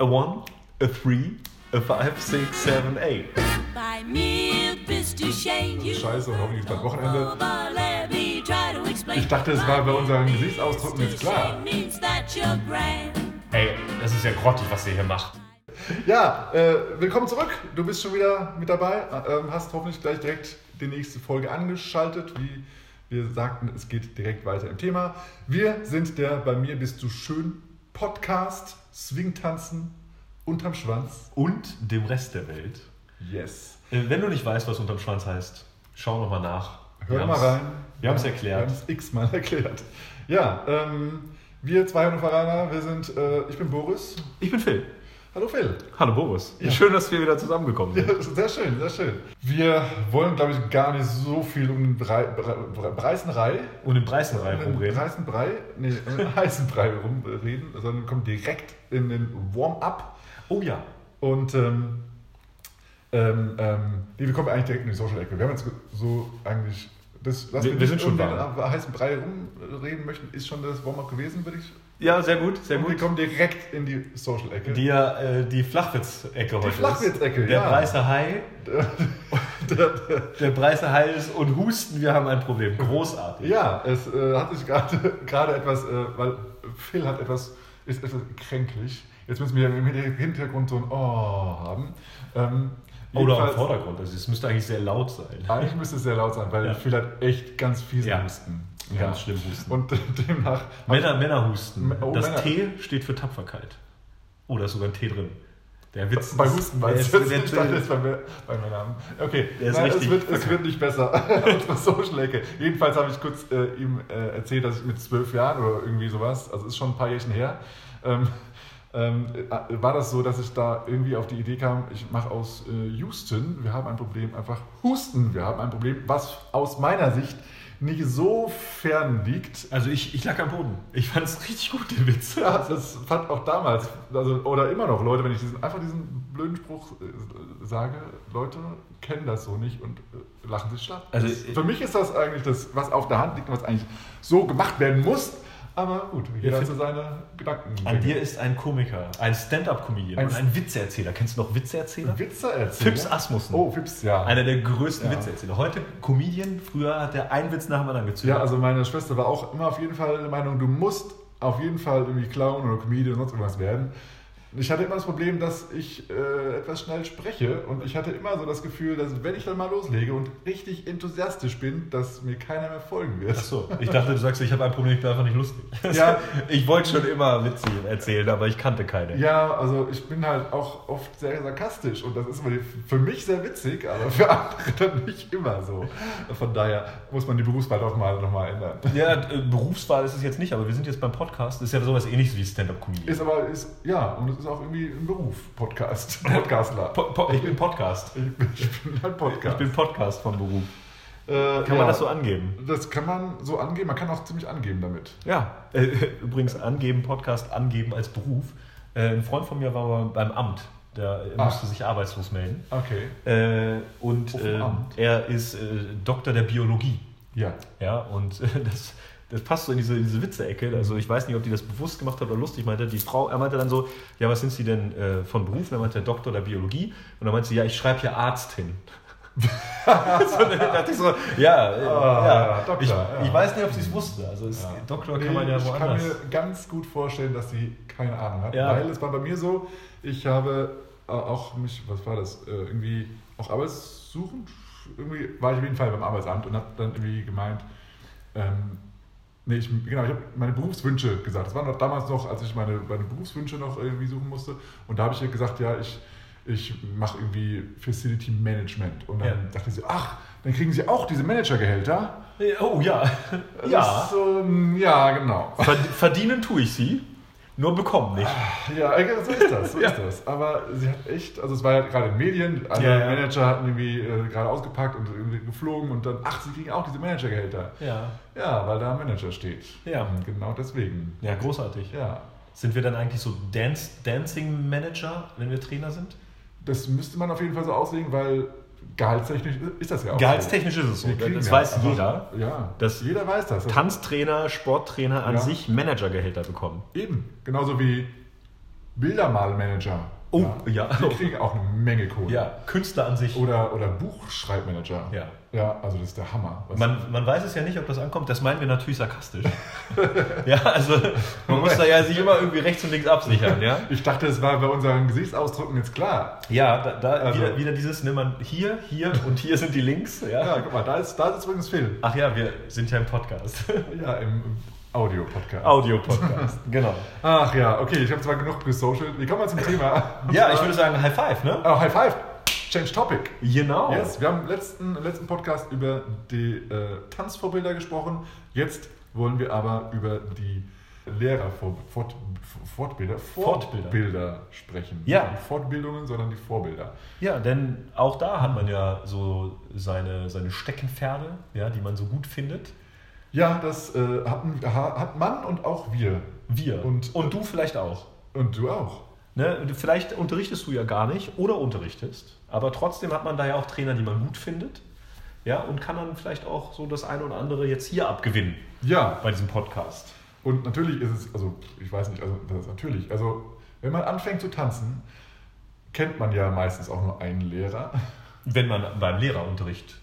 A one, a three, a five, six, seven, eight. Bei mir bist du Shane. You Scheiße, und hoffentlich ist bald Wochenende. Me explain. Ich dachte, es war bei unseren Gesichtsausdrücken jetzt klar. Ey, das ist ja grottig, was ihr hier macht. Ja, äh, willkommen zurück. Du bist schon wieder mit dabei. Ähm, hast hoffentlich gleich direkt die nächste Folge angeschaltet. Wie wir sagten, es geht direkt weiter im Thema. Wir sind der Bei mir bist du schön Podcast, Swingtanzen unterm Schwanz. Und dem Rest der Welt. Yes. Äh, Wenn du nicht weißt, was unterm Schwanz heißt, schau nochmal nach. Hör Wir mal rein. Wir haben es Wir erklärt. haben es x-mal erklärt. Ja, ähm, wir zwei Hannoveraner, wir sind, äh, ich bin Boris. Ich bin Phil. Hallo Phil. Hallo Boris. Ja. Schön, dass wir wieder zusammengekommen sind. Ja, sehr schön, sehr schön. Wir wollen, glaube ich, gar nicht so viel um den Brei, Brei, Brei, Breißenrei, um den rumreden. heißen Brei, nee, um den heißen Brei rumreden, sondern kommen direkt in den Warm-up Oh ja. und ähm, ähm, ähm, nee, wir kommen eigentlich direkt in die Social-Ecke. Wir haben jetzt so eigentlich, das, dass Wir- wir, wir nicht sind schon um den heißen Brei rumreden möchten, ist schon das Warm-up gewesen, würde ich Ja, sehr gut, sehr Und gut. wir kommen direkt in die Social-Ecke. Die, äh, die Flachwitz-Ecke heute Flachwitz-Ecke, ist. Der ja. Preiser Hai. Der Preiser Hai ist und Husten, wir haben ein Problem. Großartig. Ja, es äh, hat sich gerade etwas, äh, weil Phil hat etwas, ist etwas kränklich. Jetzt müssen wir im Hintergrund so ein Oh haben. Ähm, Oder im Vordergrund. Also es müsste eigentlich sehr laut sein. Eigentlich müsste es sehr laut sein, weil Ja. Phil hat echt ganz fiese Ja. Husten. Ganz schlimm Husten. Und demnach. Männer, Männer husten. Oh, das Männer. T steht für Tapferkeit. Oh, da ist sogar ein T drin. Der Witz Bei ist- Husten der meinst ist- du? der- Ich dachte jetzt bei, bei Männern. Okay, Der ist Nein, es, richtig wird, es wird nicht besser. Unsere Social-Ecke. Jedenfalls habe ich kurz äh, ihm äh, erzählt, dass ich mit zwölf Jahren oder irgendwie sowas, also ist schon ein paar Jährchen her, ähm, ähm, äh, war das so, dass ich da irgendwie auf die Idee kam, ich mache aus äh, Houston, wir haben ein Problem, einfach Husten, wir haben ein Problem, was aus meiner Sicht nicht so fern liegt. Also ich, ich lag am Boden. Ich fand es richtig gut, den Witz. Ja, das fand auch damals, also, oder immer noch Leute, wenn ich diesen, einfach diesen blöden Spruch äh, sage, Leute kennen das so nicht und äh, lachen sich schlapp. Also, das, für mich ist das eigentlich das, was auf der Hand liegt und was eigentlich so gemacht werden muss. Aber gut, jeder so seine Gedanken. An dir ist ein Komiker, ein Stand-Up-Comedian Ein- und ein Witzeerzähler. Kennst du noch Witzeerzähler? Witze erzählen. Fips Asmussen. Oh, Fips, ja. Einer der größten Ja. Witzeerzähler. Heute Comedian, früher hat er einen Witz nach dem anderen gezündet. Ja, also meine Schwester war auch immer auf jeden Fall der Meinung, du musst auf jeden Fall irgendwie Clown oder Comedian oder sonst irgendwas werden. Ich hatte immer das Problem, dass ich äh, etwas schnell spreche und ich hatte immer so das Gefühl, dass wenn ich dann mal loslege und richtig enthusiastisch bin, dass mir keiner mehr folgen wird. Ach so, ich dachte, du sagst, ich habe ein Problem, ich bin einfach nicht lustig. Ja. Ich wollte schon immer Witze erzählen, aber ich kannte keine. Ja, also ich bin halt auch oft sehr sarkastisch und das ist für mich sehr witzig, aber für andere dann nicht immer so. Von daher muss man die Berufswahl doch mal nochmal ändern. Ja, äh, Berufswahl ist es jetzt nicht, aber wir sind jetzt beim Podcast. Das ist ja sowas ähnliches wie Stand-Up-Comedian. Ist aber, ist, ja, und ist auch irgendwie ein Beruf, Podcast, Podcastler. Po po ich bin Podcast. Ich bin, ich bin ein Podcast. Ich bin Podcast vom Beruf. Äh, Kann ja, man das so angeben? Das kann man so angeben, man kann auch ziemlich angeben damit. Ja, äh, übrigens angeben, Podcast angeben als Beruf. Äh, ein Freund von mir war beim Amt, der Ah. musste sich arbeitslos melden. Okay. Äh, und er ist Doktor der Biologie. Ja. Ja, und das, das passt so in diese, diese Witze-Ecke. Also ich weiß nicht, ob die das bewusst gemacht hat oder lustig meinte. Die Frau, er meinte dann so, ja, was sind Sie denn äh, von Beruf? Und er meinte, Doktor der Biologie. Und dann meinte sie, ja, ich schreibe hier Arzt hin. so, dann dachte ich so, ja, Ah, ja. Doktor, ich, ja. ich weiß nicht, ob sie es wusste. Also es, Ja. Doktor Nee, kann man ja ich kann woanders. mir ganz gut vorstellen, dass sie keine Ahnung hat. Ja. Weil es war bei mir so, ich habe äh, auch mich, was war das, äh, irgendwie auch arbeitssuchend, irgendwie war ich auf jeden Fall beim Arbeitsamt und habe dann irgendwie gemeint, ähm, nee, ich, genau, ich habe meine Berufswünsche gesagt. Das war noch damals noch, als ich meine, meine Berufswünsche noch irgendwie suchen musste. Und da habe ich ihr gesagt, ja, ich, ich mache irgendwie Facility Management. Und dann Ja. dachte sie, ach, dann kriegen sie auch diese Managergehälter. Oh ja. Das ja. ist so, ja, genau. Verd- Verdienen tue ich sie, nur bekommen nicht. Ja, äh, so ist das, so Ja. ist das. Aber sie hat echt, also es war ja gerade in den Medien, Ja, ja. Manager hatten irgendwie äh, gerade ausgepackt und irgendwie geflogen und dann, ach, sie kriegen auch diese Managergehälter. Ja. Ja, weil da ein Manager steht. Ja. Und Genau deswegen. Ja, großartig. Ja. Sind wir dann eigentlich so Dance, Dancing Manager, wenn wir Trainer sind? Das müsste man auf jeden Fall so auslegen, weil gehaltstechnisch ist das ja auch Gehaltstechnisch ist es so. so. Das weiß einfach- jeder. Ja, dass jeder weiß das. das Tanztrainer, Sporttrainer an Ja. sich Managergehälter bekommen. Eben. Genauso wie Bildermalmanager. Oh, ja. Die kriegen auch eine Menge Kohle. Ja, Künstler an sich. Oder, oder Buchschreibmanager. Ja. Ja, also das ist der Hammer. Man, man weiß es ja nicht, ob das ankommt. Das meinen wir natürlich sarkastisch. ja, also man muss da ja sich immer irgendwie rechts und links absichern, ja. ich dachte, es war bei unseren Gesichtsausdrücken jetzt klar. Ja, da, da Also- wieder, wieder dieses, ne, man hier, hier und hier sind die Links, ja. Ja, guck mal, da ist, da ist übrigens Phil. Ach ja, wir sind ja im Podcast. Ja, im Audio-Podcast. Audio-Podcast, genau. Ach ja, okay, ich habe zwar genug gesocialt. Wie kommen wir zum Thema? Ja, ich würde sagen High Five, ne? Oh, High Five! Change Topic. Genau. Yes, wir haben im letzten, im letzten Podcast über die äh, Tanzvorbilder gesprochen. Jetzt wollen wir aber über die Lehrerfortbilder Fort, Fortbilder, sprechen. Ja. Nicht die Fortbildungen, sondern die Vorbilder. Ja, denn auch da hat man ja so seine, seine Steckenpferde, ja, die man so gut findet. Ja, das äh, hatten, ha, hat man und auch wir. Wir. Und- und du vielleicht auch. Und du auch. Ne? Vielleicht unterrichtest du ja gar nicht oder unterrichtest, aber trotzdem hat man da ja auch Trainer, die man gut findet. Ja, und kann dann vielleicht auch so das eine oder andere jetzt hier abgewinnen Ja, bei diesem Podcast. Und natürlich ist es, also ich weiß nicht, also das ist natürlich, also wenn man anfängt zu tanzen, kennt man ja meistens auch nur einen Lehrer. Wenn man beim Lehrerunterricht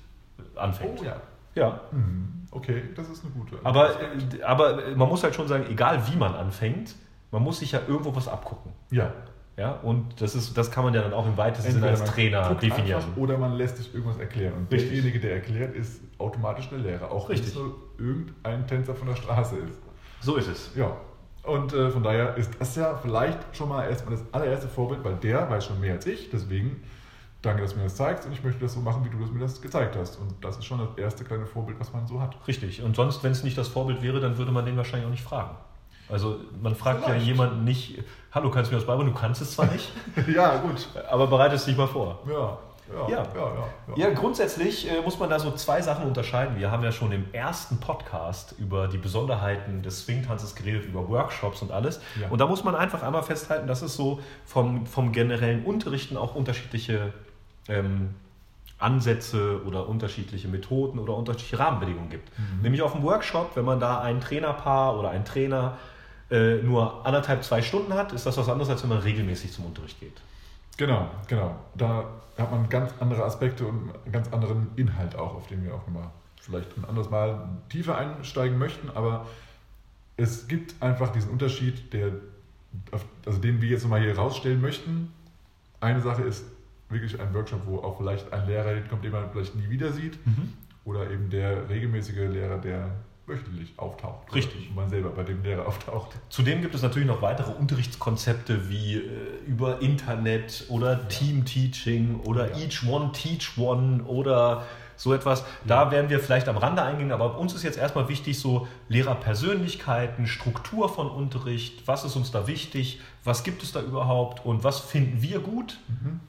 anfängt. Oh ja. Ja. Hm, okay, das ist eine gute. Aber, aber man muss halt schon sagen, egal wie man anfängt, man muss sich ja irgendwo was abgucken. ja, Ja, und das, ist, das kann man ja dann auch im weitesten Sinne als Trainer definieren. oder man lässt sich irgendwas erklären. Und Richtig. derjenige, der erklärt, ist automatisch der Lehrer, auch wenn es Richtig. nur irgendein Tänzer von der Straße ist. So ist es. Ja. Und äh, von daher ist das ja vielleicht schon mal erstmal das allererste Vorbild, weil der weiß schon mehr als ich. Deswegen danke, dass du mir das zeigst und ich möchte das so machen, wie du das mir das gezeigt hast. Und das ist schon das erste kleine Vorbild, was man so hat. Richtig. Und sonst, wenn es nicht das Vorbild wäre, dann würde man den wahrscheinlich auch nicht fragen. Also man fragt Vielleicht. ja jemanden nicht, hallo, kannst du mir das beibringen? Du kannst es zwar nicht, ja, gut. aber bereite es dich mal vor. Ja, ja, Ja. ja, ja. ja, grundsätzlich äh, muss man da so zwei Sachen unterscheiden. Wir haben ja schon im ersten Podcast über die Besonderheiten des Swing-Tanzes geredet, über Workshops und alles. Und da muss man einfach einmal festhalten, dass es so vom, vom generellen Unterrichten auch unterschiedliche ähm, Ansätze oder unterschiedliche Methoden oder unterschiedliche Rahmenbedingungen gibt. Nämlich auf dem Workshop, wenn man da ein Trainerpaar oder ein Trainer äh, nur anderthalb, zwei Stunden hat, ist das was anderes, als wenn man regelmäßig zum Unterricht geht. Genau, genau. Da hat man ganz andere Aspekte und einen ganz anderen Inhalt auch, auf den wir auch nochmal vielleicht ein anderes Mal tiefer einsteigen möchten. Aber es gibt einfach diesen Unterschied, der, also den wir jetzt nochmal hier rausstellen möchten. Eine Sache ist wirklich ein Workshop, wo auch vielleicht ein Lehrer hinkommt, den man vielleicht nie wieder sieht. Oder eben der regelmäßige Lehrer, der wöchentlich auftaucht. Richtig. Man selber bei dem Lehrer auftaucht. Zudem gibt es natürlich noch weitere Unterrichtskonzepte wie äh, über Internet oder Team-Teaching oder Ja. Each One Teach One oder so etwas. Da werden wir vielleicht am Rande eingehen, aber uns ist jetzt erstmal wichtig, so Lehrerpersönlichkeiten, Struktur von Unterricht, was ist uns da wichtig, was gibt es da überhaupt und was finden wir gut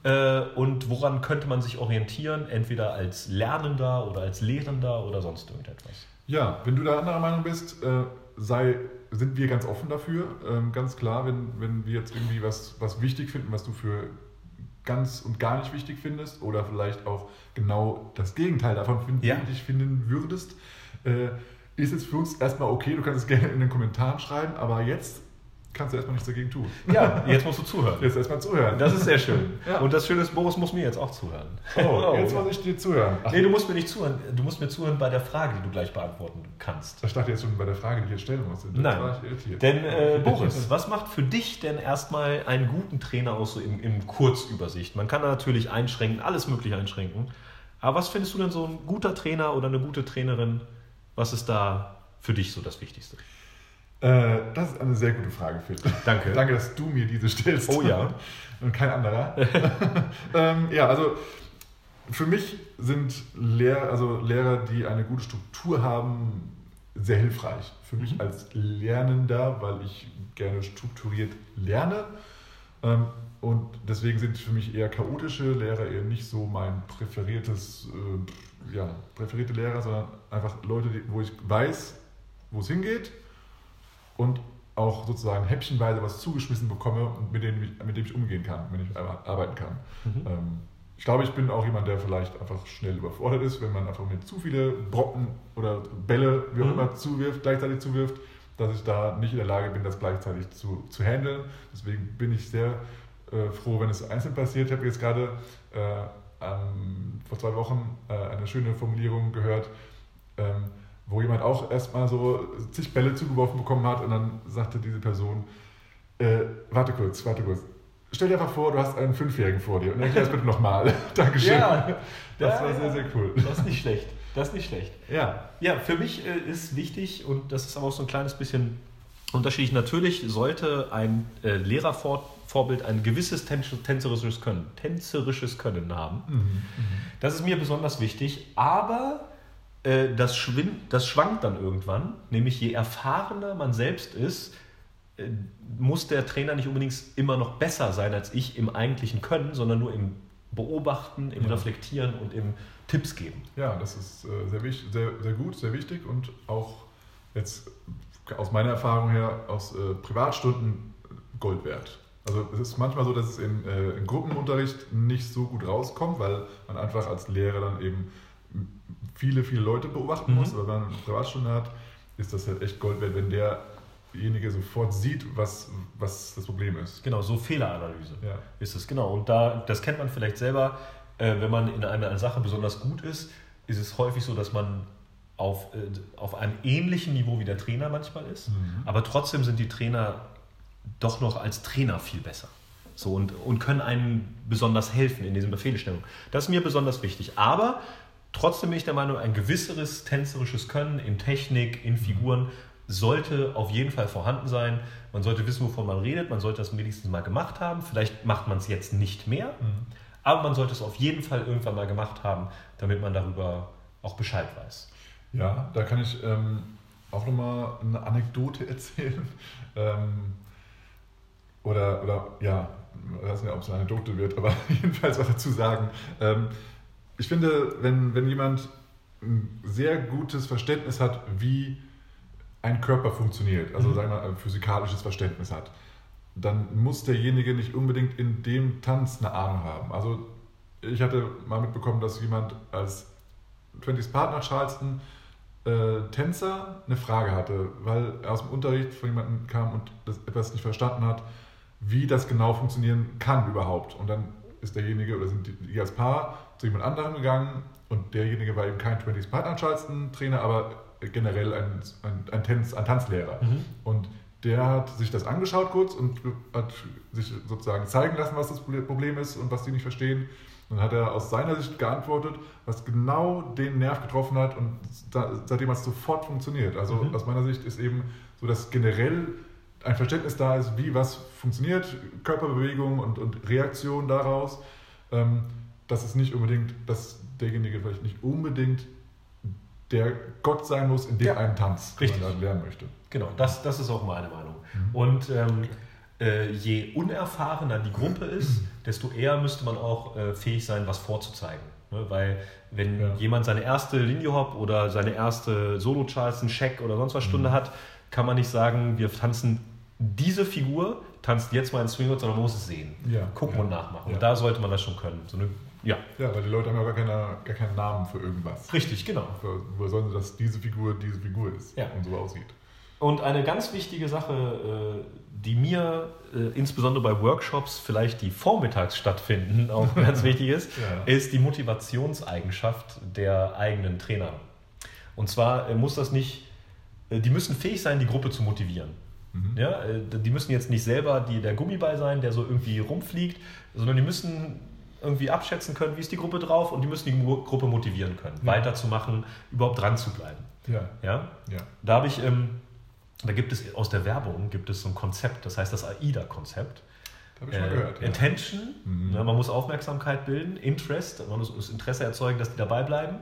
äh, und woran könnte man sich orientieren, entweder als Lernender oder als Lehrender oder sonst irgendetwas. Ja, wenn du da anderer Meinung bist, äh, sei, sind wir ganz offen dafür. Ähm, ganz klar, wenn, wenn wir jetzt irgendwie was, was wichtig finden, was du für ganz und gar nicht wichtig findest oder vielleicht auch genau das Gegenteil davon find, Ja. wichtig finden würdest, äh, ist es für uns erstmal okay. Du kannst es gerne in den Kommentaren schreiben, aber jetzt kannst du erstmal nichts dagegen tun. Ja, jetzt musst du zuhören. Jetzt erstmal zuhören. Das ist sehr schön. Ja. Und das Schöne ist, Boris muss mir jetzt auch zuhören. oh, jetzt muss ich dir zuhören. Ach, Nee, du musst mir nicht zuhören. Du musst mir zuhören bei der Frage, die du gleich beantworten kannst. ich dachte jetzt schon bei der Frage, die ich jetzt stellen muss. Nein. Denn, äh, Boris, was macht für dich denn erstmal einen guten Trainer aus, so im, im Kurzübersicht? Man kann da natürlich einschränken, alles mögliche einschränken. Aber was findest du denn so ein guter Trainer oder eine gute Trainerin? Was ist da für dich so das Wichtigste? Äh, das ist eine sehr gute Frage, Phil. Danke. Danke, dass du mir diese stellst. Oh ja. Und kein anderer. ähm, ja, also für mich sind Lehr also Lehrer, die eine gute Struktur haben, sehr hilfreich. Für mich Mhm. als Lernender, weil ich gerne strukturiert lerne. Ähm, und deswegen sind für mich eher chaotische Lehrer eher nicht so mein präferiertes, äh, ja, präferierte Lehrer, sondern einfach Leute, die, wo ich weiß, wo es hingeht und auch sozusagen häppchenweise was zugeschmissen bekomme und mit dem, ich, mit dem ich umgehen kann, wenn ich ar- arbeiten kann. Ähm, ich glaube, ich bin auch jemand, der vielleicht einfach schnell überfordert ist, wenn man einfach mir zu viele Brocken oder Bälle, wie auch Mhm. immer, zuwirft, gleichzeitig zuwirft. dass ich da nicht in der Lage bin, das gleichzeitig zu, zu handeln. Deswegen bin ich sehr äh, froh, wenn es einzeln passiert. Ich habe jetzt gerade äh, ähm, vor zwei Wochen äh, eine schöne Formulierung gehört, ähm, wo jemand auch erstmal so zig Bälle zugeworfen bekommen hat und dann sagte diese Person, äh, warte kurz, warte kurz. Stell dir einfach vor, du hast einen Fünfjährigen vor dir und erklär das bitte nochmal. Dankeschön. Ja. das Ja, war sehr, sehr cool. Das ist nicht schlecht. Das ist nicht schlecht. Ja, Ja, für mich äh, ist wichtig, und das ist aber auch so ein kleines bisschen unterschiedlich, natürlich sollte ein äh, Lehrervorbild ein gewisses tänz- tänzerisches Können, tänzerisches Können haben. Mhm. Das ist mir besonders wichtig, aber äh, das, schwin das schwankt dann irgendwann, nämlich je erfahrener man selbst ist, äh, muss der Trainer nicht unbedingt immer noch besser sein als ich im eigentlichen Können, sondern nur im Beobachten, im Ja. Reflektieren und im Tipps geben. Ja, das ist äh, sehr, wichtig, sehr, sehr gut, sehr wichtig und auch jetzt aus meiner Erfahrung her aus Privatstunden Gold wert. Also es ist manchmal so, dass es äh, im Gruppenunterricht nicht so gut rauskommt, weil man einfach als Lehrer dann eben viele, viele Leute beobachten Mhm. muss. Aber wenn man eine Privatstunde hat, ist das halt echt Gold wert, wenn derjenige sofort sieht, was, was das Problem ist. Genau, so Fehleranalyse Ja. ist es, genau. Und da, das kennt man vielleicht selber, äh, wenn man in einer Sache besonders gut ist, ist es häufig so, dass man auf, äh, auf einem ähnlichen Niveau wie der Trainer manchmal ist, Mhm. aber trotzdem sind die Trainer doch noch als Trainer viel besser. So, und, und können einem besonders helfen in diesen Befehlstellungen. Das ist mir besonders wichtig. Aber trotzdem bin ich der Meinung, ein gewisseres tänzerisches Können in Technik, in Figuren sollte auf jeden Fall vorhanden sein. Man sollte wissen, wovon man redet. Man sollte das wenigstens mal gemacht haben. Vielleicht macht man es jetzt nicht mehr. Aber man sollte es auf jeden Fall irgendwann mal gemacht haben, damit man darüber auch Bescheid weiß. Ja, da kann ich ähm, auch nochmal eine Anekdote erzählen. Ähm, oder, oder, ja, ich weiß nicht, ob es eine Anekdote wird, aber jedenfalls was dazu sagen. Ähm, ich finde, wenn, wenn jemand ein sehr gutes Verständnis hat, wie ein Körper funktioniert, also Mhm. sagen wir mal ein physikalisches Verständnis hat, dann muss derjenige nicht unbedingt in dem Tanz eine Ahnung haben. Also ich hatte mal mitbekommen, dass jemand als 20s Partner Charleston äh, Tänzer eine Frage hatte, weil er aus dem Unterricht von jemandem kam und das etwas nicht verstanden hat, wie das genau funktionieren kann überhaupt. Und dann ist derjenige oder sind die, die als Paar zu jemand anderem gegangen und derjenige war eben kein 20s Partner Charleston Trainer, aber generell ein, ein, ein, Tanz, ein Tanzlehrer. Und der hat sich das angeschaut kurz und hat sich sozusagen zeigen lassen, was das Problem ist und was die nicht verstehen. Dann hat er aus seiner Sicht geantwortet, was genau den Nerv getroffen hat und seitdem hat es sofort funktioniert. Also Mhm. aus meiner Sicht ist eben so, dass generell ein Verständnis da ist, wie was funktioniert, Körperbewegung und, und Reaktion daraus. Ähm, dass es nicht unbedingt, dass derjenige vielleicht nicht unbedingt der Gott sein muss in dem Ja. einen Tanz, Richtig. man lernen möchte. Genau, das, das ist auch meine Meinung. Mhm. Und ähm, äh, je unerfahrener die Gruppe ist, desto eher müsste man auch äh, fähig sein, was vorzuzeigen. Ne? Weil wenn Ja. jemand seine erste Linie Hop oder seine erste Solo Charleston, Check oder sonst was Stunde Mhm. hat, kann man nicht sagen, wir tanzen diese Figur, tanzt jetzt mal in Swingwood, sondern man muss es sehen. Ja. Gucken Ja. und nachmachen. Ja. Und da sollte man das schon können. So eine, ja, Ja, weil die Leute haben ja gar, keine, gar keinen Namen für irgendwas. richtig, genau. Woher sollen sie, dass diese Figur diese Figur ist Ja. und so aussieht? Und eine ganz wichtige Sache, äh, die mir äh, insbesondere bei Workshops, vielleicht die vormittags stattfinden, auch ganz wichtig ist, Ja. ist die Motivationseigenschaft der eigenen Trainer. Und zwar äh, muss das nicht, die müssen fähig sein, die Gruppe zu motivieren. Mhm. Ja, die müssen jetzt nicht selber die, der Gummiball sein, der so irgendwie rumfliegt, sondern die müssen irgendwie abschätzen können, wie ist die Gruppe drauf und die müssen die Gruppe motivieren können, Ja. weiterzumachen, überhaupt dran zu bleiben. Ja, Ja? ja. Da habe ich, ähm, da gibt es aus der Werbung gibt es so ein Konzept, das heißt das AIDA-Konzept. Da habe ich Äh, gehört. Ja. Intention, Mhm. ne, man muss Aufmerksamkeit bilden, Interest, man muss das Interesse erzeugen, dass die dabei bleiben.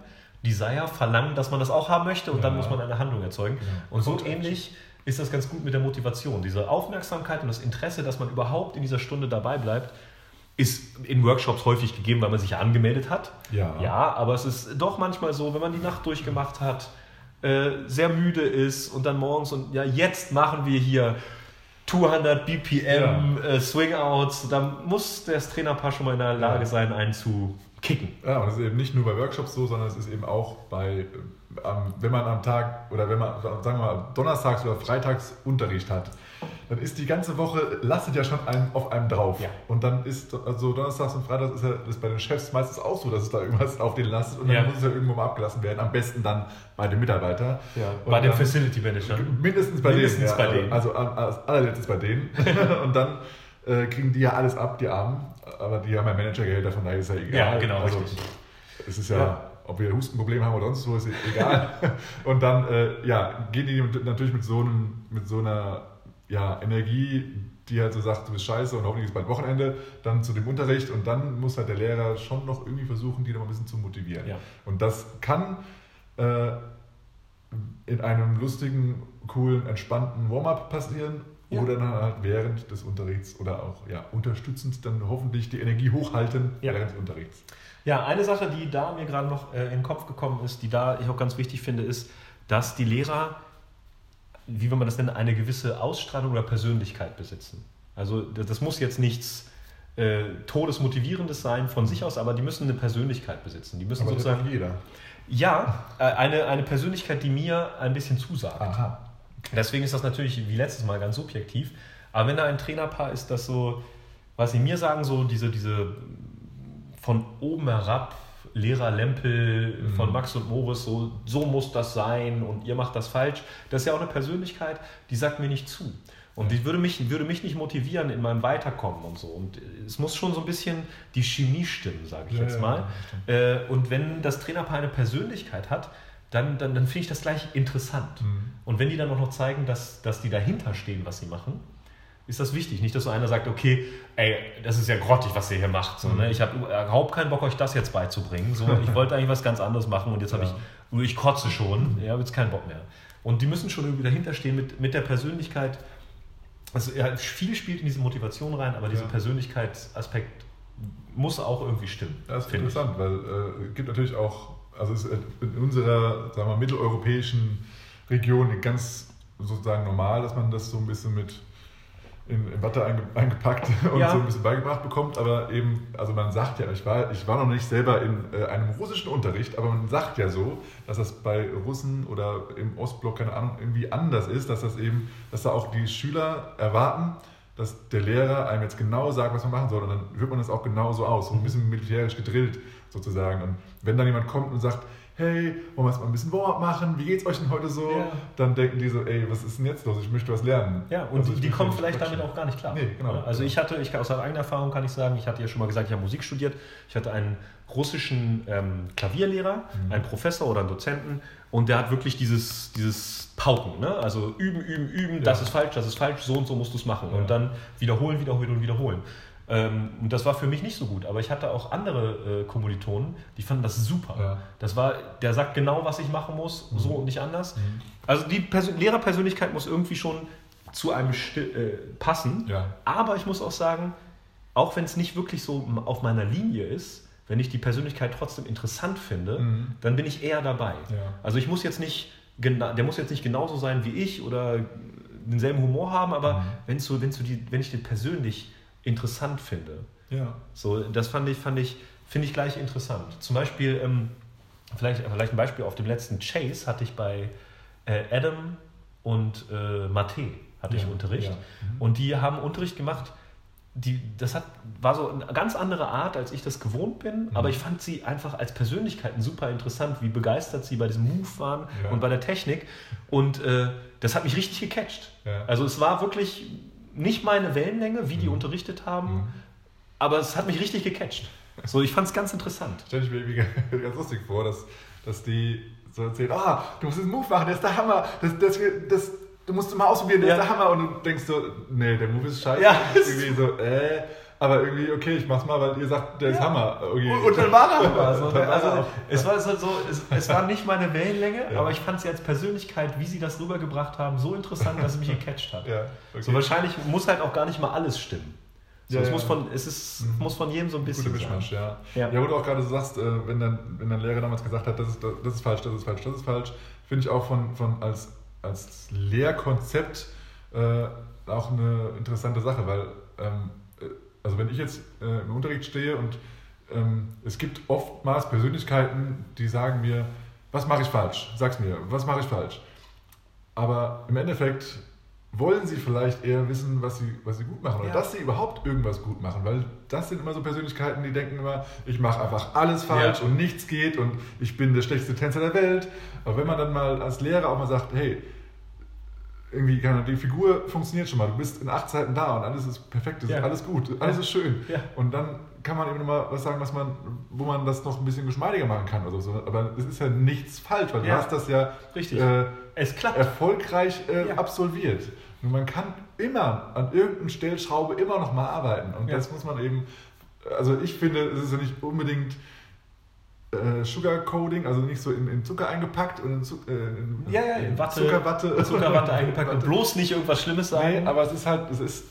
Desire, verlangen, dass man das auch haben möchte und dann muss man eine Handlung erzeugen. Und so to ähnlich ist das ganz gut mit der Motivation. Diese Aufmerksamkeit und das Interesse, dass man überhaupt in dieser Stunde dabei bleibt, ist in Workshops häufig gegeben, weil man sich ja angemeldet hat. Ja. Ja, aber es ist doch manchmal so, wenn man die Nacht durchgemacht hat, äh, sehr müde ist und dann morgens und ja, jetzt machen wir hier 200 BPM äh, Swing-Outs. Da muss das Trainerpaar schon mal in der Lage Ja. sein, einen zu kicken. Ja, und es ist eben nicht nur bei Workshops so, sondern es ist eben auch bei, äh, am- wenn man am Tag oder wenn man, sagen wir mal, donnerstags oder freitags Unterricht hat, dann ist die ganze Woche, lastet ja schon einem, auf einem drauf. Ja. Und dann ist, also donnerstags und freitags ist ja das bei den Chefs meistens auch so, dass es da irgendwas auf den lastet und dann Ja. muss es ja irgendwo mal abgelassen werden. Am besten dann bei den Mitarbeitern. Und Bei den Facility Managern. Mindestens bei Mindestens denen. bei ja. denen. Also am- als allerletztes bei denen. und dann äh, kriegen die ja alles ab, die Armen. Aber die haben ja Managergehälter, von daher ist ja egal. Ja, genau, also, richtig. Es ist ja, Ja. ob wir Hustenprobleme haben oder sonst wo, ist egal. und dann äh, ja, gehen die natürlich mit so, einem, mit so einer ja, Energie, die halt so sagt, du bist scheiße und hoffentlich ist bald Wochenende, dann zu dem Unterricht und dann muss halt der Lehrer schon noch irgendwie versuchen, die noch ein bisschen zu motivieren. Ja. Und das kann äh, in einem lustigen, coolen, entspannten Warm-up passieren Ja. oder dann halt während des Unterrichts oder auch ja, unterstützend dann hoffentlich die Energie hochhalten Ja. während des Unterrichts. Ja, eine Sache, die da mir gerade noch äh, in den Kopf gekommen ist, die da ich auch ganz wichtig finde, ist, dass die Lehrer, wie will man das nennen, eine gewisse Ausstrahlung oder Persönlichkeit besitzen. Also das, das muss jetzt nichts äh, Todesmotivierendes sein von sich aus, aber die müssen eine Persönlichkeit besitzen. Die müssen Aber das sozusagen, hat jeder. ja, äh, eine, eine Persönlichkeit, die mir ein bisschen zusagt. Aha. Deswegen ist das natürlich wie letztes Mal ganz subjektiv. Aber wenn da ein Trainerpaar ist, das so, was sie mir sagen, so diese, diese von oben herab, Lehrer Lempel Mhm. von Max und Moritz, so, so muss das sein und ihr macht das falsch. Das ist ja auch eine Persönlichkeit, die sagt mir nicht zu. Und die würde mich, würde mich nicht motivieren in meinem Weiterkommen und so. Und es muss schon so ein bisschen die Chemie stimmen, sage ich Ja, jetzt mal. ja. Äh, und wenn das Trainerpaar eine Persönlichkeit hat, dann, dann, dann finde ich das gleich interessant. Mhm. Und wenn die dann auch noch zeigen, dass, dass die dahinter stehen, was sie machen, ist das wichtig. Nicht, dass so einer sagt, okay, ey, das ist ja grottig, was ihr hier macht. So, ne? Ich habe überhaupt keinen Bock, euch das jetzt beizubringen. So, ich wollte eigentlich was ganz anderes machen und jetzt habe Ja. ich, ich kotze schon, ich habe jetzt keinen Bock mehr. Und die müssen schon irgendwie dahinter stehen mit, mit der Persönlichkeit. Also ja, viel spielt in diese Motivation rein, aber dieser Ja. Persönlichkeitsaspekt muss auch irgendwie stimmen. Das ist finde ich. interessant, weil äh, es gibt natürlich auch, also es ist in unserer, sagen wir, mitteleuropäischen Region ganz sozusagen normal, dass man das so ein bisschen mit in, in Watte einge, eingepackt und Ja. so ein bisschen beigebracht bekommt, aber eben, also man sagt ja, ich war, ich war noch nicht selber in äh, einem russischen Unterricht, aber man sagt ja so, dass das bei Russen oder im Ostblock, keine Ahnung, irgendwie anders ist, dass das eben, dass da auch die Schüler erwarten, dass der Lehrer einem jetzt genau sagt, was man machen soll. Und dann führt man das auch genauso aus, so ein bisschen militärisch gedrillt sozusagen. Und wenn dann jemand kommt und sagt, hey, wollen wir jetzt mal ein bisschen Warm-up machen, wie geht's euch denn heute so? Ja. Dann denken die so, ey, was ist denn jetzt los? Ich möchte was lernen. Ja, und Also die, die kommen vielleicht damit auch gar nicht klar. Nee, genau. Also ich hatte, ich aus eigener Erfahrung kann ich sagen, ich hatte ja schon mal gesagt, ich habe Musik studiert. Ich hatte einen russischen ähm, Klavierlehrer, Mhm. einen Professor oder einen Dozenten und der hat wirklich dieses, dieses Pauken, ne? also üben, üben, üben, das ist falsch, das ist falsch, so und so musst du es machen Ja. und dann wiederholen, wiederholen und wiederholen. Ähm, und das war für mich nicht so gut, aber ich hatte auch andere äh, Kommilitonen, die fanden das super. Ja. Das war, der sagt genau, was ich machen muss, so und nicht anders. Mhm. Also die Persön Lehrerpersönlichkeit muss irgendwie schon zu einem sti äh, passen. Ja. Aber ich muss auch sagen, auch wenn es nicht wirklich so auf meiner Linie ist, wenn ich die Persönlichkeit trotzdem interessant finde, Mhm. dann bin ich eher dabei. Ja. Also ich muss jetzt nicht, der muss jetzt nicht genauso sein wie ich oder denselben Humor haben, aber Mhm. wenn's so, wenn's so die, wenn ich den persönlich interessant finde, Ja. so, das fand ich, fand ich, finde ich gleich interessant. Zum Beispiel, ähm, vielleicht, vielleicht ein Beispiel auf dem letzten Chase hatte ich bei äh, Adam und äh, Mate hatte ich Ja, Unterricht. ja. Mhm. Und die haben Unterricht gemacht, die, das hat, war so eine ganz andere Art, als ich das gewohnt bin, Mhm. aber ich fand sie einfach als Persönlichkeiten super interessant, wie begeistert sie bei diesem Move waren Ja. und bei der Technik. Und äh, das hat mich richtig gecatcht. Also es war wirklich nicht meine Wellenlänge, wie die Mhm. unterrichtet haben, Mhm. aber es hat mich richtig gecatcht. So, ich fand es ganz interessant. Stell ich mir irgendwie ganz lustig vor, dass, dass die so erzählen, ah, du musst diesen Move machen, der ist der Hammer, das, das, das, du musst mal ausprobieren, der Ja. ist der Hammer. Und du denkst so, nee, der Move ist scheiße. Ja. irgendwie so, äh, aber irgendwie, okay, ich mach's mal, weil ihr sagt, der ist Ja. Hammer. Irgendwie. Und dann war er aber so. Er Also, es war so, so es, es war nicht meine Wellenlänge, Ja. aber ich fand sie als Persönlichkeit, wie sie das rübergebracht haben, so interessant, dass es mich gecatcht hat. Ja, okay. So wahrscheinlich muss halt auch gar nicht mal alles stimmen. So, Ja, es muss von, es ist, Mhm. muss von jedem so ein bisschen sein. Mischmasch, ja. Ja. ja. wo du auch gerade so sagst, äh, wenn dein, wenn dein Lehrer damals gesagt hat, das ist, das ist falsch, das ist falsch, das ist falsch, finde ich auch von, von als, als Lehrkonzept äh, auch eine interessante Sache, weil, ähm, äh, also wenn ich jetzt äh, im Unterricht stehe und ähm, es gibt oftmals Persönlichkeiten, die sagen mir, was mache ich falsch? Sag's mir, was mache ich falsch? Aber im Endeffekt wollen sie vielleicht eher wissen, was sie, was sie gut machen oder Ja. dass sie überhaupt irgendwas gut machen, weil das sind immer so Persönlichkeiten, die denken immer, ich mache einfach alles falsch Ja. und nichts geht und ich bin der schlechteste Tänzer der Welt. Aber wenn man dann mal als Lehrer auch mal sagt, hey, irgendwie, die Figur funktioniert schon mal, du bist in acht Zeiten da und alles ist perfekt, es Ja. ist alles gut, alles Ja. ist schön. Ja. Und dann kann man eben nochmal was sagen, was man, wo man das noch ein bisschen geschmeidiger machen kann oder so. Aber es ist ja nichts falsch, weil du hast das ja Richtig. äh, Es klappt. erfolgreich äh, absolviert. Und man kann immer an irgendeiner Stellschraube immer noch mal arbeiten. Und das muss man eben, also ich finde, es ist ja nicht unbedingt äh, Sugarcoating, also nicht so in, in Zucker eingepackt und in, Zu, äh, in, Ja, ja, in Watte, Zuckerwatte. Zuckerwatte eingepackt und Watte. bloß nicht irgendwas Schlimmes sagen. Nee, aber es ist halt, es ist,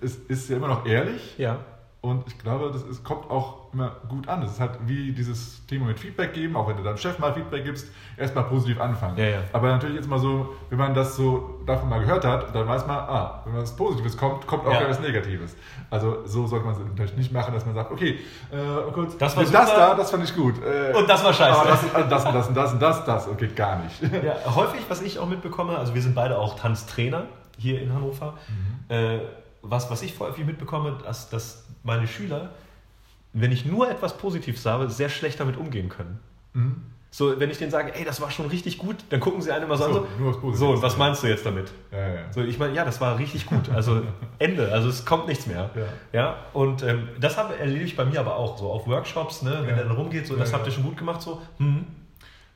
es ist ja immer noch ehrlich. ja. Und ich glaube, das ist, kommt auch immer gut an. Das ist halt wie dieses Thema mit Feedback geben, auch wenn du deinem Chef mal Feedback gibst, erstmal positiv anfangen. Ja, ja. Aber natürlich jetzt mal so, wenn man das so davon mal gehört hat, dann weiß man, ah, wenn was Positives kommt, kommt auch Ja. etwas Negatives. Also so sollte man es natürlich nicht machen, dass man sagt, okay, äh, kurz, Das war das da, das fand ich gut. Äh, Und das war scheiße. Aber das, und das und das und das und das, das, okay, gar nicht. Ja, häufig, was ich auch mitbekomme, also wir sind beide auch Tanztrainer hier in Hannover, äh, was, was ich häufig mitbekomme, dass, dass meine Schüler, wenn ich nur etwas Positives habe, sehr schlecht damit umgehen können. Mhm. So, wenn ich denen sage, ey, das war schon richtig gut, dann gucken sie einen immer so, So, an, so, so, und was meinst du jetzt damit? Ja, ja. So, ich meine, ja, das war richtig gut. Also Ende, also es kommt nichts mehr. Ja. Ja, und ähm, das habe, erlebe ich bei mir aber auch so auf Workshops, ne, wenn Ja. der dann rumgeht, so, das habt ihr schon gut gemacht, so, hm,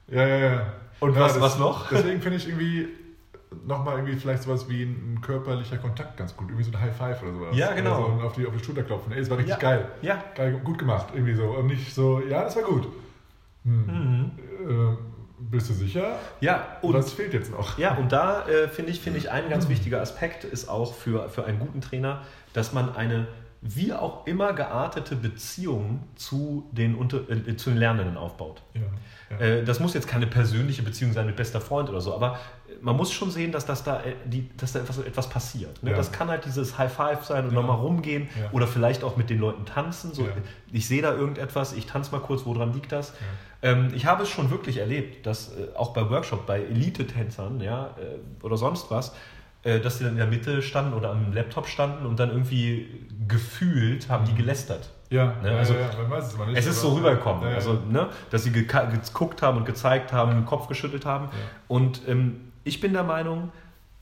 Ja, ja, ja. Und was- was noch? Deswegen finde ich irgendwie nochmal irgendwie vielleicht sowas wie ein, körperlicher Kontakt ganz gut. Irgendwie so ein High Five oder sowas. Ja, genau. So auf, die, auf die Schulter klopfen. Ey, es war richtig Ja. geil. ja, Geil, gut gemacht. Irgendwie so. Und nicht so, ja, das war gut. Hm. mhm. Äh, bist du sicher? ja, Und was fehlt jetzt noch? Ja, und da äh, finde ich, finde ich, ein ganz wichtiger Aspekt ist auch für, für einen guten Trainer, dass man eine wie auch immer geartete Beziehung zu den, Unter äh, zu den Lernenden aufbaut. Ja. ja. Äh, das muss jetzt keine persönliche Beziehung sein mit bester Freund oder so, aber man muss schon sehen, dass, das da, äh, die, dass da etwas, etwas passiert. Ne? Ja. Das kann halt dieses High Five sein und Ja. nochmal rumgehen Ja. oder vielleicht auch mit den Leuten tanzen. So, Ja. Ich sehe da irgendetwas, ich tanze mal kurz, woran liegt das? Ähm, ich habe es schon wirklich erlebt, dass äh, auch bei Workshop, bei Elite-Tänzern ja, äh, oder sonst was, äh, dass die dann in der Mitte standen oder am Laptop standen und dann irgendwie gefühlt haben die gelästert. Ja, Ne, ja, also ja, man weiß es mal nicht. Es ist so rübergekommen, Ja, ja. also, ne, dass sie geguckt haben und gezeigt haben, den Kopf geschüttelt haben. Und ähm, ich bin der Meinung,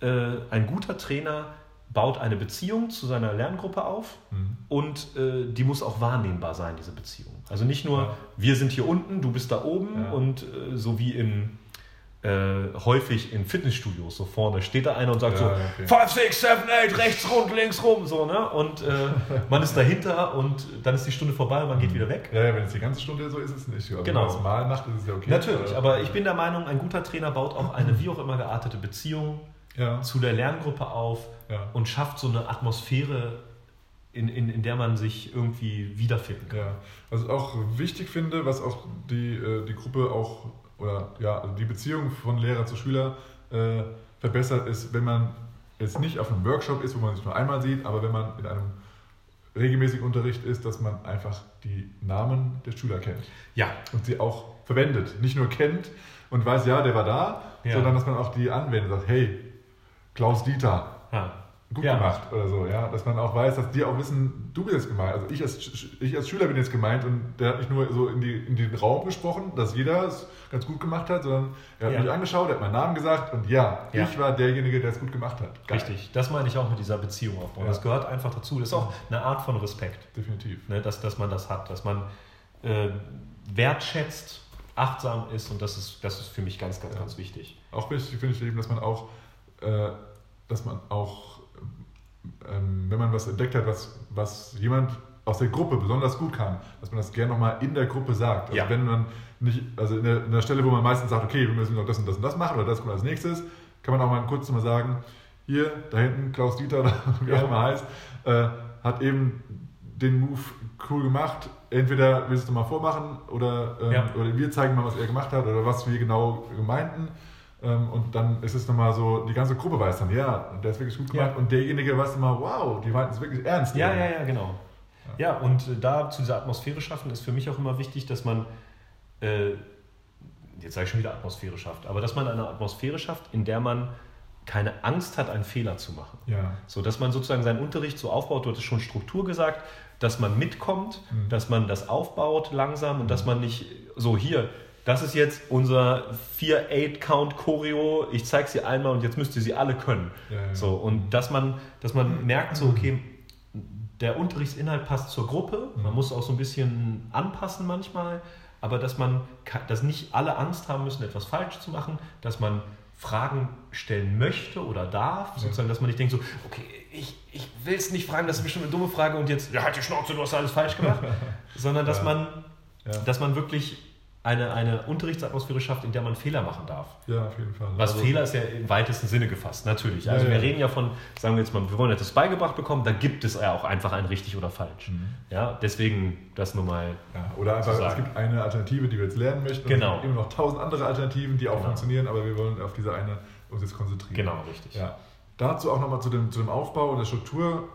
äh, ein guter Trainer baut eine Beziehung zu seiner Lerngruppe auf Mhm. und äh, die muss auch wahrnehmbar sein, diese Beziehung. Also nicht nur, Ja. wir sind hier unten, du bist da oben Ja. und äh, so wie in äh, häufig in Fitnessstudios so vorne steht da einer und sagt Ja, so ja, okay. 5, 6, 7, 8, rechts rund, links rum, so, ne? Und äh, man ist dahinter und dann ist die Stunde vorbei und man geht wieder weg. Ja, ja, wenn es die ganze Stunde so ist, ist es nicht. Also Genau. Wenn man es mal macht, ist es ja okay. Natürlich, aber ich bin der Meinung, ein guter Trainer baut auch eine wie auch immer geartete Beziehung Ja, zu der Lerngruppe auf und schafft so eine Atmosphäre, in, in, in der man sich irgendwie wiederfinden kann. Ja, was ich auch wichtig finde, was auch die, äh, die Gruppe auch, oder ja, also die Beziehung von Lehrer zu Schüler äh, verbessert, ist, wenn man jetzt nicht auf einem Workshop ist, wo man sich nur einmal sieht, aber wenn man in einem regelmäßigen Unterricht ist, dass man einfach die Namen der Schüler kennt Ja, und sie auch verwendet. Nicht nur kennt und weiß, ja, der war da, Ja. sondern dass man auch die anwendet, sagt, hey, Klaus Dieter, ja. Gut Ja. gemacht oder so, ja, dass man auch weiß, dass die auch wissen, du bist jetzt gemeint, also ich als, ich als Schüler bin jetzt gemeint und der hat nicht nur so in, die, in den Raum gesprochen, dass jeder es ganz gut gemacht hat, sondern er hat Ja. mich angeschaut, er hat meinen Namen gesagt und ja, Ja. ich war derjenige, der es gut gemacht hat. Geil. Richtig, das meine ich auch mit dieser Beziehung aufbauen. Das gehört einfach dazu. Das ist auch eine Art von Respekt, Definitiv. ne? dass, dass man das hat, dass man äh, wertschätzt, achtsam ist und das ist, das ist für mich ganz, ganz, ganz wichtig. Auch wichtig finde ich eben, dass man auch, äh, dass man auch, ähm, wenn man was entdeckt hat, was, was jemand aus der Gruppe besonders gut kann, dass man das gerne nochmal in der Gruppe sagt. Also Ja. wenn man nicht, also in der, in der Stelle, wo man meistens sagt, okay, wir müssen noch das und das und das machen oder das kommt als nächstes, kann man auch mal kurz mal sagen, hier, da hinten, Klaus Dieter wie auch immer heißt, äh, hat eben den Move cool gemacht. Entweder willst du es mal vormachen oder, ähm, Ja. oder wir zeigen mal, was er gemacht hat oder was wir genau meinten. Ähm, und dann ist es nochmal so, die ganze Gruppe weiß dann, ja, der ist wirklich gut gemacht. Ja. Und derjenige weiß immer, wow, die meinten es wirklich ernst. Ja, ja, ja, genau. Ja, und äh, da zu dieser Atmosphäre schaffen ist für mich auch immer wichtig, dass man, äh, jetzt sage ich schon wieder Atmosphäre schafft, aber dass man eine Atmosphäre schafft, in der man keine Angst hat, einen Fehler zu machen. Ja. So, dass man sozusagen seinen Unterricht so aufbaut, du hattest schon Struktur gesagt, dass man mitkommt, Mhm. dass man das aufbaut langsam und dass man nicht so hier, das ist jetzt unser 4-8-Count-Choreo, ich zeige sie einmal und jetzt müsst ihr sie alle können. Ja, ja. So, und dass man, dass man merkt, so, okay, der Unterrichtsinhalt passt zur Gruppe, man muss auch so ein bisschen anpassen manchmal, aber dass man, dass nicht alle Angst haben müssen, etwas falsch zu machen, dass man Fragen stellen möchte oder darf, sozusagen, dass man nicht denkt so, okay, ich, ich will es nicht fragen, das ist bestimmt eine dumme Frage und jetzt, ja, halt die Schnauze, du hast alles falsch gemacht, sondern dass Ja. man, dass man wirklich eine, eine Unterrichtsatmosphäre schafft, in der man Fehler machen darf. Ja, auf jeden Fall. Was Also- Fehler ist ja im weitesten Sinne gefasst, natürlich. Ja, Also ja. wir reden ja von, sagen wir jetzt mal, wir wollen etwas beigebracht bekommen, da gibt es ja auch einfach ein richtig oder falsch. Mhm. Ja, deswegen das nur mal. Ja, oder einfach, es gibt eine Alternative, die wir jetzt lernen möchten. Genau. Es gibt immer noch tausend andere Alternativen, die auch Genau. funktionieren, aber wir wollen auf diese eine uns jetzt konzentrieren. Genau, richtig. Ja. Dazu auch nochmal zu dem, zu dem Aufbau und der Struktur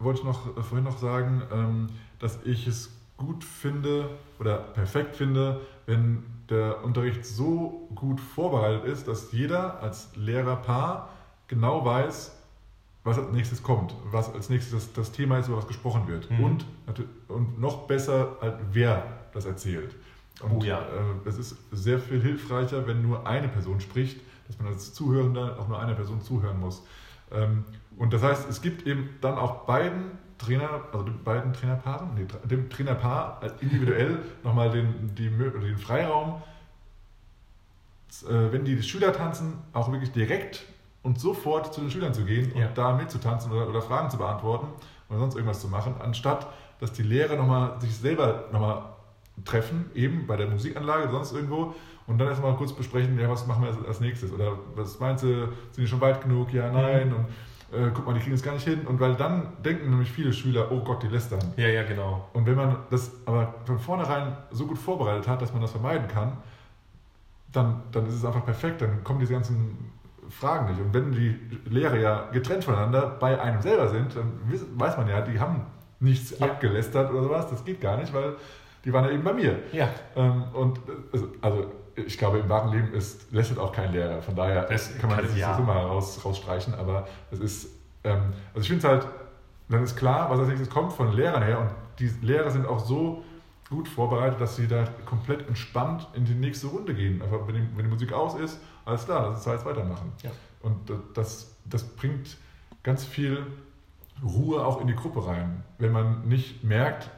wollte ich noch äh, vorhin noch sagen, ähm, dass ich es gut finde oder perfekt finde, wenn der Unterricht so gut vorbereitet ist, dass jeder als Lehrerpaar genau weiß, was als nächstes kommt, was als nächstes das, das Thema ist, über was gesprochen wird. Mhm. Und, und noch besser, halt, wer das erzählt. Und Oh ja. äh, es ist sehr viel hilfreicher, wenn nur eine Person spricht, dass man als Zuhörender auch nur einer Person zuhören muss. Ähm, und das heißt, es gibt eben dann auch beiden Trainer, also den beiden Trainerpaaren, nee, dem Trainerpaar individuell nochmal den, die, den Freiraum, äh, wenn die Schüler tanzen, auch wirklich direkt und sofort zu den Schülern zu gehen Ja. und da mitzutanzen oder, oder Fragen zu beantworten oder sonst irgendwas zu machen, anstatt dass die Lehrer nochmal sich selber nochmal treffen, eben bei der Musikanlage oder sonst irgendwo und dann erstmal kurz besprechen, ja, was machen wir als, als nächstes? Oder was meinst du, sind die schon weit genug, ja, nein. Und äh, guck mal, die kriegen es gar nicht hin und weil dann denken nämlich viele Schüler, oh Gott, die lästern. Ja, ja, genau. Und wenn man das aber von vornherein so gut vorbereitet hat, dass man das vermeiden kann, dann, dann ist es einfach perfekt, dann kommen diese ganzen Fragen nicht. Und wenn die Lehrer ja getrennt voneinander bei einem selber sind, dann weiß man ja, die haben nichts Ja. abgelästert oder sowas, das geht gar nicht, weil die waren ja eben bei mir. Ja, Ähm, und äh, also ich glaube, im wahren Leben ist, lästert auch kein Lehrer. Von daher Das kann man kann- das ja. immer raus, rausstreichen. Aber es ist, ähm, also ich finde es halt, dann ist klar, was als nächstes kommt von Lehrern her. Und die Lehrer sind auch so gut vorbereitet, dass sie da komplett entspannt in die nächste Runde gehen. Einfach, wenn die, wenn die Musik aus ist, alles klar, lass uns jetzt weitermachen. Ja. Und das, das bringt ganz viel Ruhe auch in die Gruppe rein. Wenn man nicht merkt,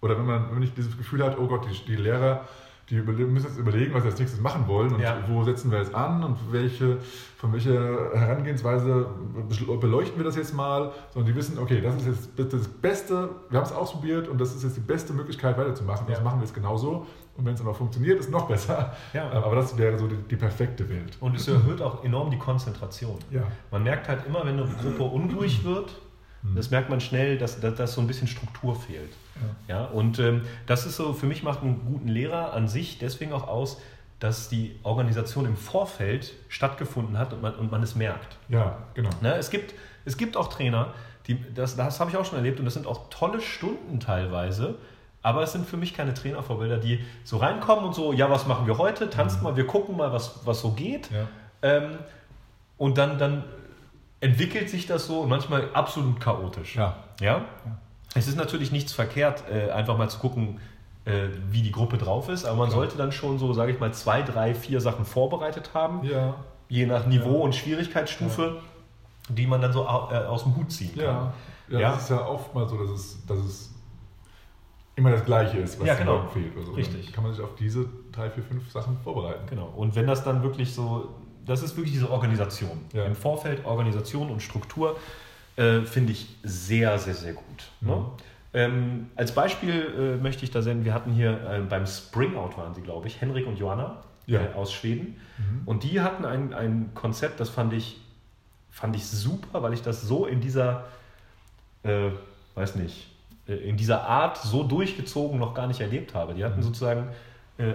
oder wenn man wenn man nicht dieses Gefühl hat, oh Gott, die, die Lehrer, die müssen jetzt überlegen, was sie als nächstes machen wollen und Ja. wo setzen wir jetzt an und welche, von welcher Herangehensweise beleuchten wir das jetzt mal, sondern die wissen, okay, das ist jetzt das Beste, wir haben es ausprobiert und das ist jetzt die beste Möglichkeit weiterzumachen, das Ja. machen wir jetzt genauso und wenn es dann auch funktioniert, ist noch besser. Ja. Aber das wäre so die, die perfekte Welt. und es erhöht auch enorm die Konzentration. Ja. Man merkt halt immer, wenn eine Gruppe unruhig wird, das merkt man schnell, dass, dass, dass so ein bisschen Struktur fehlt. Ja, und ähm, das ist so, für mich macht einen guten Lehrer an sich deswegen auch aus, dass die Organisation im Vorfeld stattgefunden hat und man, und man es merkt. Ja, genau. Ne? Es, gibt, es gibt auch Trainer, die, das, das habe ich auch schon erlebt und das sind auch tolle Stunden teilweise, aber es sind für mich keine Trainervorbilder, die so reinkommen und so, ja, was machen wir heute? Tanzt mal, wir gucken mal, was, was so geht. Ja. Ähm, und dann, dann entwickelt sich das so und manchmal absolut chaotisch. Ja. Ja? Es ist natürlich nichts verkehrt, äh, einfach mal zu gucken, äh, wie die Gruppe drauf ist, aber man Klar. sollte dann schon so, sage ich mal, zwei, drei, vier Sachen vorbereitet haben, Ja. je nach Niveau Ja. und Schwierigkeitsstufe, die man dann so äh, aus dem Hut ziehen kann. Ja. Ja, Ja. das ist ja oftmals so, dass es, dass es immer das Gleiche ist, was Ja, genau. Fehlt. Also Richtig. Dann kann man sich auf diese drei, vier, fünf Sachen vorbereiten. Genau. Und wenn das dann wirklich so, das ist wirklich diese Organisation. Ja. Im Vorfeld Organisation und Struktur äh, finde ich sehr, sehr, sehr gut. Ne? Mhm. Ähm, als Beispiel äh, möchte ich da senden, wir hatten hier äh, beim Springout waren sie, glaube ich, Henrik und Johanna Ja. äh, aus Schweden. Mhm. Und die hatten ein, ein Konzept, das fand ich, fand ich super, weil ich das so in dieser, äh, weiß nicht, äh, in dieser Art so durchgezogen noch gar nicht erlebt habe. Die hatten Mhm. sozusagen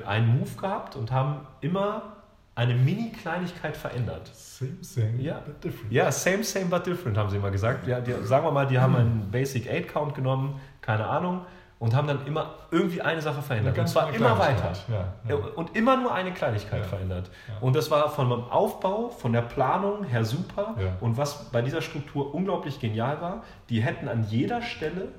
einen Move gehabt und haben immer eine Mini-Kleinigkeit verändert. Same, same, Ja. but different. Ja, same, same, but different, haben sie immer gesagt. Ja, die, sagen wir mal, die haben einen Basic 8 Count genommen, keine Ahnung, und haben dann immer irgendwie eine Sache verändert. Und zwar immer weiter. Ja, ja. Und immer nur eine Kleinigkeit Ja. verändert. Und das war von dem Aufbau, von der Planung her super. Und was bei dieser Struktur unglaublich genial war, die hätten an jeder Stelle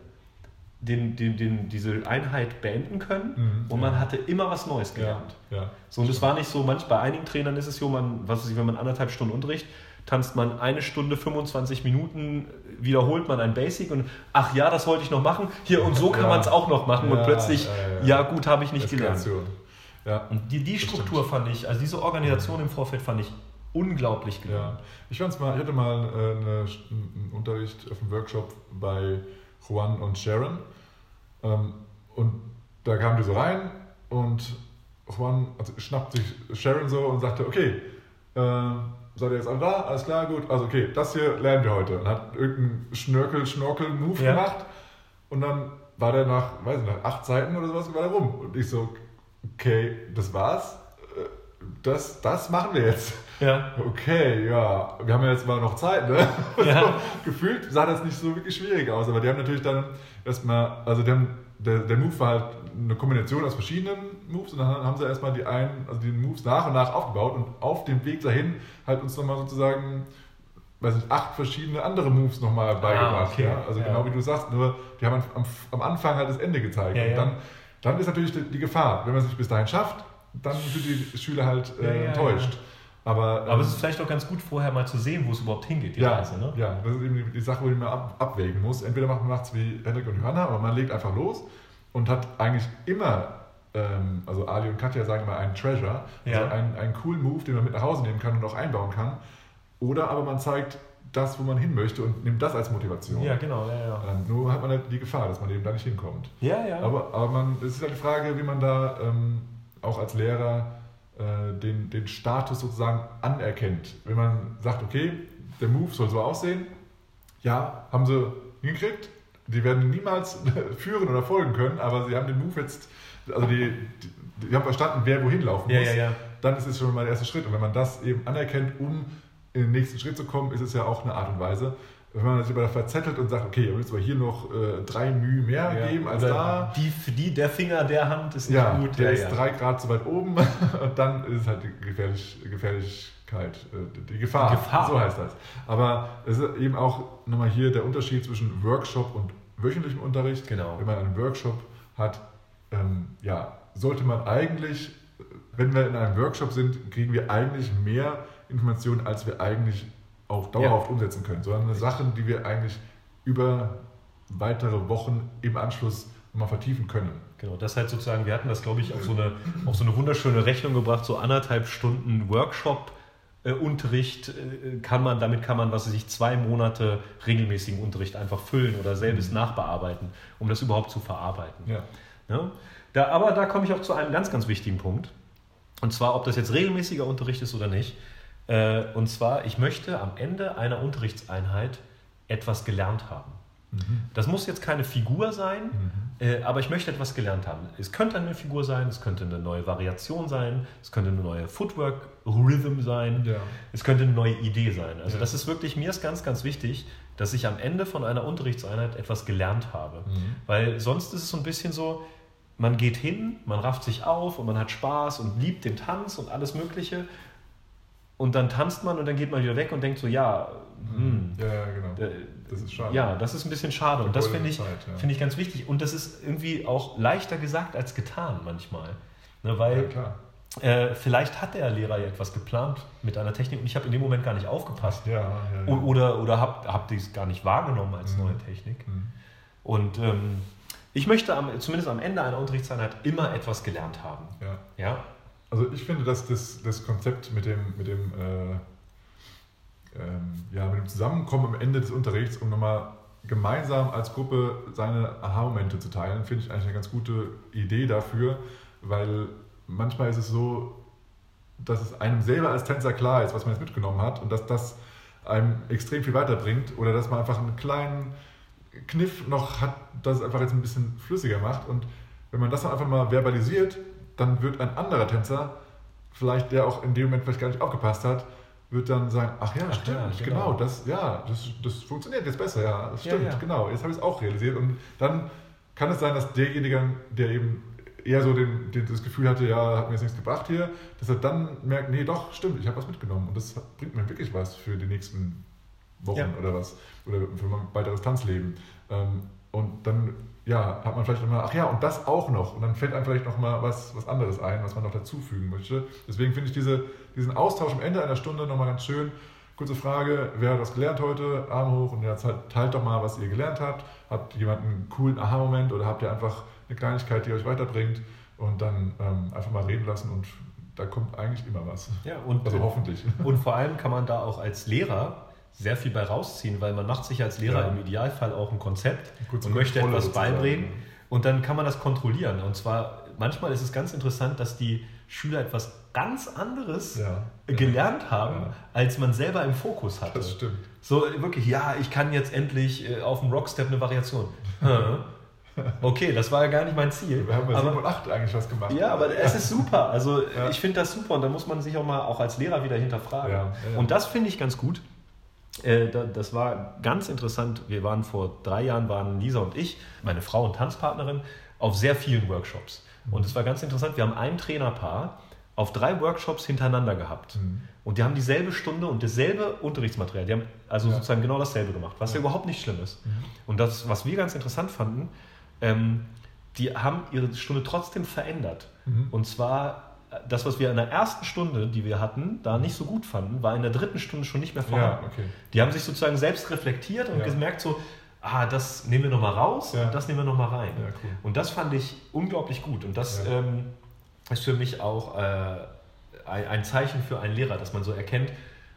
den, den, den, diese Einheit beenden können Mhm, und ja. man hatte immer was Neues Ja, gelernt. ja. So, und es war nicht so, manch, bei einigen Trainern ist es so, man, was weiß ich, wenn man anderthalb Stunden Unterricht, tanzt man eine Stunde 25 Minuten, wiederholt man ein Basic und ach ja, das wollte ich noch machen, hier und so kann Ja. man es auch noch machen und Ja, plötzlich, ja, ja, ja. gut, habe ich nicht gelernt. Ja. Und die, die Struktur fand ich, also diese Organisation im Vorfeld fand ich unglaublich. Ja, ich mal, ich hatte mal äh, eine, einen Unterricht auf einem Workshop bei Juan und Sharon. Ähm, und da kamen die so rein und Juan also schnappt sich Sharon so und sagte, okay, äh, seid ihr jetzt alle da? Alles klar, gut. Also okay, das hier lernen wir heute. Und hat irgendeinen Schnörkel, Schnorkel-Move Ja. gemacht. Und dann war der nach, weiß nicht, nach acht Seiten oder sowas, war der rum. Und ich so, okay, das war's. Äh, Das, das machen wir jetzt. Ja. Okay, ja, wir haben ja jetzt mal noch Zeit, ne? Ja. So, gefühlt sah das nicht so wirklich schwierig aus, aber die haben natürlich dann erstmal, also die haben, der, der Move war halt eine Kombination aus verschiedenen Moves und dann haben sie erstmal die einen, also die Moves nach und nach aufgebaut und auf dem Weg dahin halt uns nochmal sozusagen, weiß nicht, acht verschiedene andere Moves nochmal beigebracht. Ah, okay. ja? Also Ja. genau wie du sagst, nur die haben am, am Anfang halt das Ende gezeigt. Ja, und dann, dann ist natürlich die, die Gefahr, wenn man es nicht bis dahin schafft, dann sind die Schüler halt äh, enttäuscht. Aber, Aber ähm, es ist vielleicht auch ganz gut, vorher mal zu sehen, wo es überhaupt hingeht, die ja, Reise. Ne? ja, das ist eben die, Sache, wo man ab, abwägen muss. Entweder macht man es wie Henrik und Johanna, aber man legt einfach los und hat eigentlich immer, ähm, also Ali und Katja sagen immer einen Treasure, also Ja. einen, einen coolen Move, den man mit nach Hause nehmen kann und auch einbauen kann. Oder aber man zeigt das, wo man hin möchte und nimmt das als Motivation. Ja, genau, ja, ja. Ähm, nur hat man halt die Gefahr, dass man eben da nicht hinkommt. Ja, ja. Aber, aber man, es ist halt die Frage, wie man da ähm, auch als Lehrer den, den Status sozusagen anerkennt. Wenn man sagt, okay, der Move soll so aussehen, ja, haben sie hingekriegt. Die werden niemals führen oder folgen können, aber sie haben den Move jetzt, also die, die, die haben verstanden, wer wohin laufen ja, muss. ja, ja. Dann ist es schon mal der erste Schritt. Und wenn man das eben anerkennt, um in den nächsten Schritt zu kommen, ist es ja auch eine Art und Weise. Wenn man sich aber da verzettelt und sagt, okay, müsst aber hier noch äh, drei Mühe mehr ja. geben als da, Die, die, der Finger der Hand ist nicht ja, gut. der ja, ist drei Grad zu weit oben und dann ist es halt die Gefährlich, Gefährlichkeit, äh, die Gefahr. Die Gefahr. So heißt das. Aber es ist eben auch nochmal hier der Unterschied zwischen Workshop und wöchentlichem Unterricht. Genau. Wenn man einen Workshop hat, ähm, ja, sollte man eigentlich, wenn wir in einem Workshop sind, kriegen wir eigentlich mehr Informationen, als wir eigentlich auch dauerhaft umsetzen können, sondern Sachen, die wir eigentlich über weitere Wochen im Anschluss nochmal vertiefen können. Genau, das halt sozusagen, wir hatten das, glaube ich, auf so eine, auf so eine wunderschöne Rechnung gebracht, so anderthalb Stunden Workshop. äh, Unterricht äh, kann man, damit kann man, was weiß ich, zwei Monate regelmäßigen Unterricht einfach füllen oder selbst nachbearbeiten, um das überhaupt zu verarbeiten. Ja. Ja? Da, aber da komme ich auch zu einem ganz, ganz wichtigen Punkt. Und zwar, ob das jetzt regelmäßiger Unterricht ist oder nicht. Äh, und zwar, ich möchte am Ende einer Unterrichtseinheit etwas gelernt haben. Das muss jetzt keine Figur sein, äh, aber ich möchte etwas gelernt haben. Es könnte eine Figur sein, es könnte eine neue Variation sein, es könnte eine neue Footwork-Rhythm sein, Ja. es könnte eine neue Idee sein. Also Ja. das ist wirklich, mir ist ganz, ganz wichtig, dass ich am Ende von einer Unterrichtseinheit etwas gelernt habe. Mhm. Weil sonst ist es so ein bisschen so, man geht hin, man rafft sich auf und man hat Spaß und liebt den Tanz und alles Mögliche. Und dann tanzt man und dann geht man wieder weg und denkt so, ja, hm, Ja, ja, genau. äh, Das ist schade. ja, das ist ein bisschen schade. Und das finde ich, Zeit, ja. finde ich ganz wichtig. Und das ist irgendwie auch leichter gesagt als getan manchmal. Ne, Ja, weil klar. äh, vielleicht hat der Lehrer ja etwas geplant mit einer Technik und ich habe in dem Moment gar nicht aufgepasst. Ja, ja, ja. Oder, oder habe hab dies gar nicht wahrgenommen als Mhm. neue Technik. Mhm. Und ähm, ich möchte am, zumindest am Ende einer Unterrichtseinheit immer etwas gelernt haben. ja. Ja? Also ich finde, dass das, das Konzept mit dem, mit dem, äh, ähm, ja, mit dem Zusammenkommen am Ende des Unterrichts, um nochmal gemeinsam als Gruppe seine Aha-Momente zu teilen, finde ich eigentlich eine ganz gute Idee dafür, weil manchmal ist es so, dass es einem selber als Tänzer klar ist, was man jetzt mitgenommen hat und dass das einem extrem viel weiterbringt oder dass man einfach einen kleinen Kniff noch hat, das es einfach jetzt ein bisschen flüssiger macht. Und wenn man das dann einfach mal verbalisiert, dann wird ein anderer Tänzer vielleicht der auch in dem Moment vielleicht gar nicht aufgepasst hat, wird dann sagen, ach ja, Ach stimmt, ja, genau. genau. das, ja, das, das funktioniert jetzt besser, ja, das Ja, stimmt, ja. genau, jetzt habe ich es auch realisiert und dann kann es sein, dass derjenige, der eben eher so den, den, das Gefühl hatte, ja, hat mir jetzt nichts gebracht hier, dass er dann merkt, nee, doch, stimmt, ich habe was mitgenommen und das bringt mir wirklich was für die nächsten Wochen Ja. oder was, oder für mein weiteres Tanzleben. Ähm, und dann, ja, hat man vielleicht nochmal, ach ja, und das auch noch. Und dann fällt einem vielleicht nochmal was, was anderes ein, was man noch dazufügen möchte. Deswegen finde ich diese, diesen Austausch am Ende einer Stunde nochmal ganz schön. Kurze Frage, wer hat was gelernt heute? Arm hoch und jetzt halt, teilt doch mal, was ihr gelernt habt. Habt jemand einen coolen Aha-Moment oder habt ihr einfach eine Kleinigkeit, die euch weiterbringt? Und dann ähm, einfach mal reden lassen und da kommt eigentlich immer was. Ja, und, Also hoffentlich. und vor allem kann man da auch als Lehrer sehr viel bei rausziehen, weil man macht sich als Lehrer Ja. im Idealfall auch ein Konzept kurze und möchte Kontrolle etwas beibringen und dann kann man das kontrollieren. Und zwar, manchmal ist es ganz interessant, dass die Schüler etwas ganz anderes Ja. gelernt haben, Ja. als man selber im Fokus hatte. Das stimmt. So wirklich, ja, ich kann jetzt endlich äh, auf dem Rockstep eine Variation. Okay, das war ja gar nicht mein Ziel. Wir haben bei aber, 7 und 8 eigentlich was gemacht. ja, aber es ist super. Also Ja. ich finde das super und da muss man sich auch mal auch als Lehrer wieder hinterfragen. Ja, ja. Und das finde ich ganz gut. Äh, da- Das war ganz interessant. Wir waren vor drei Jahren, waren Lisa und ich, meine Frau und Tanzpartnerin, auf sehr vielen Workshops. Und es war ganz interessant. Wir haben ein Trainerpaar auf drei Workshops hintereinander gehabt. Mhm. Und die haben dieselbe Stunde und dasselbe Unterrichtsmaterial. Die haben also Ja. sozusagen genau dasselbe gemacht, was ja überhaupt nicht schlimm ist. Mhm. Und das, was wir ganz interessant fanden, ähm, die haben ihre Stunde trotzdem verändert. Mhm. Und zwar das, was wir in der ersten Stunde, die wir hatten, da nicht so gut fanden, war in der dritten Stunde schon nicht mehr vorhanden. Ja, okay. Die haben sich sozusagen selbst reflektiert und Ja. gemerkt so, ah, das nehmen wir nochmal raus Ja. und das nehmen wir nochmal rein. Cool. Und das fand ich unglaublich gut. Und das ähm, ist für mich auch äh, ein, Zeichen für einen Lehrer, dass man so erkennt,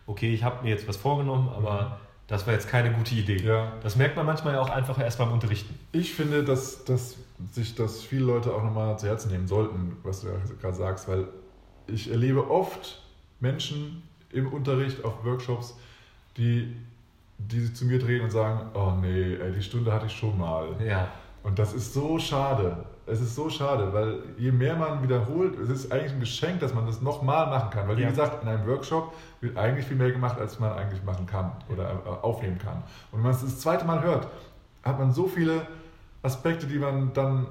okay, ich habe mir jetzt was vorgenommen, aber das war jetzt keine gute Idee. Mhm. Ja. Das merkt man manchmal ja auch einfach erst beim Unterrichten. Ich finde, dass, dass sich das viele Leute auch nochmal zu Herzen nehmen sollten, was du ja gerade sagst, weil ich erlebe oft Menschen im Unterricht, auf Workshops, die, die zu mir drehen und sagen, oh nee, ey, die Stunde hatte ich schon mal. Ja. Und das ist so schade. Es ist so schade, weil je mehr man wiederholt, es ist eigentlich ein Geschenk, dass man das nochmal machen kann. Weil, wie Ja. gesagt, in einem Workshop wird eigentlich viel mehr gemacht, als man eigentlich machen kann oder aufnehmen kann. Und wenn man es das zweite Mal hört, hat man so viele Aspekte, die man dann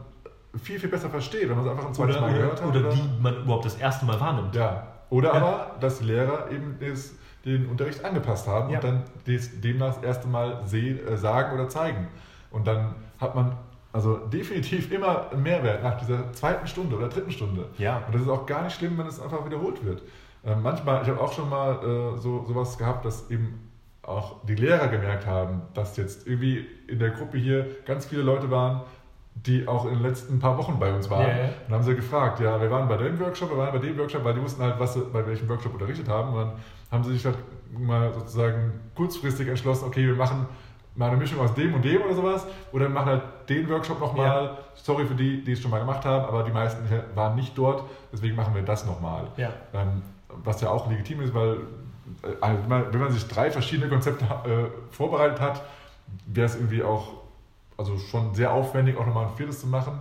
viel, viel besser versteht, wenn man es einfach ein zweites Oder, Mal gehört oder, hat. oder die man überhaupt das erste Mal wahrnimmt. Ja. Oder Ja. aber, dass die Lehrer eben des, den Unterricht angepasst haben Ja. und dann des, demnach das erste Mal sehen, äh, sagen oder zeigen. Und dann hat man also definitiv immer einen Mehrwert nach dieser zweiten Stunde oder dritten Stunde. Ja. Und das ist auch gar nicht schlimm, wenn es einfach wiederholt wird. Ähm, manchmal, ich habe auch schon mal äh, so sowas gehabt, dass eben auch die Lehrer gemerkt haben, dass jetzt irgendwie in der Gruppe hier ganz viele Leute waren, die auch in den letzten paar Wochen bei uns waren. Ja. Und dann haben sie gefragt, ja, wir waren bei dem Workshop, wir waren bei dem Workshop, weil die wussten halt, was sie bei welchem Workshop unterrichtet haben. Und dann haben sie sich halt mal sozusagen kurzfristig entschlossen, okay, wir machen mal eine Mischung aus dem und dem oder sowas. Oder wir machen halt den Workshop nochmal. Sorry für die, die es schon mal gemacht haben, aber die meisten waren nicht dort, deswegen machen wir das nochmal. Ja. Ähm, was ja auch legitim ist, weil also wenn man- sich drei verschiedene Konzepte äh, vorbereitet hat, wäre es irgendwie auch also schon sehr aufwendig, auch nochmal ein viertes zu machen,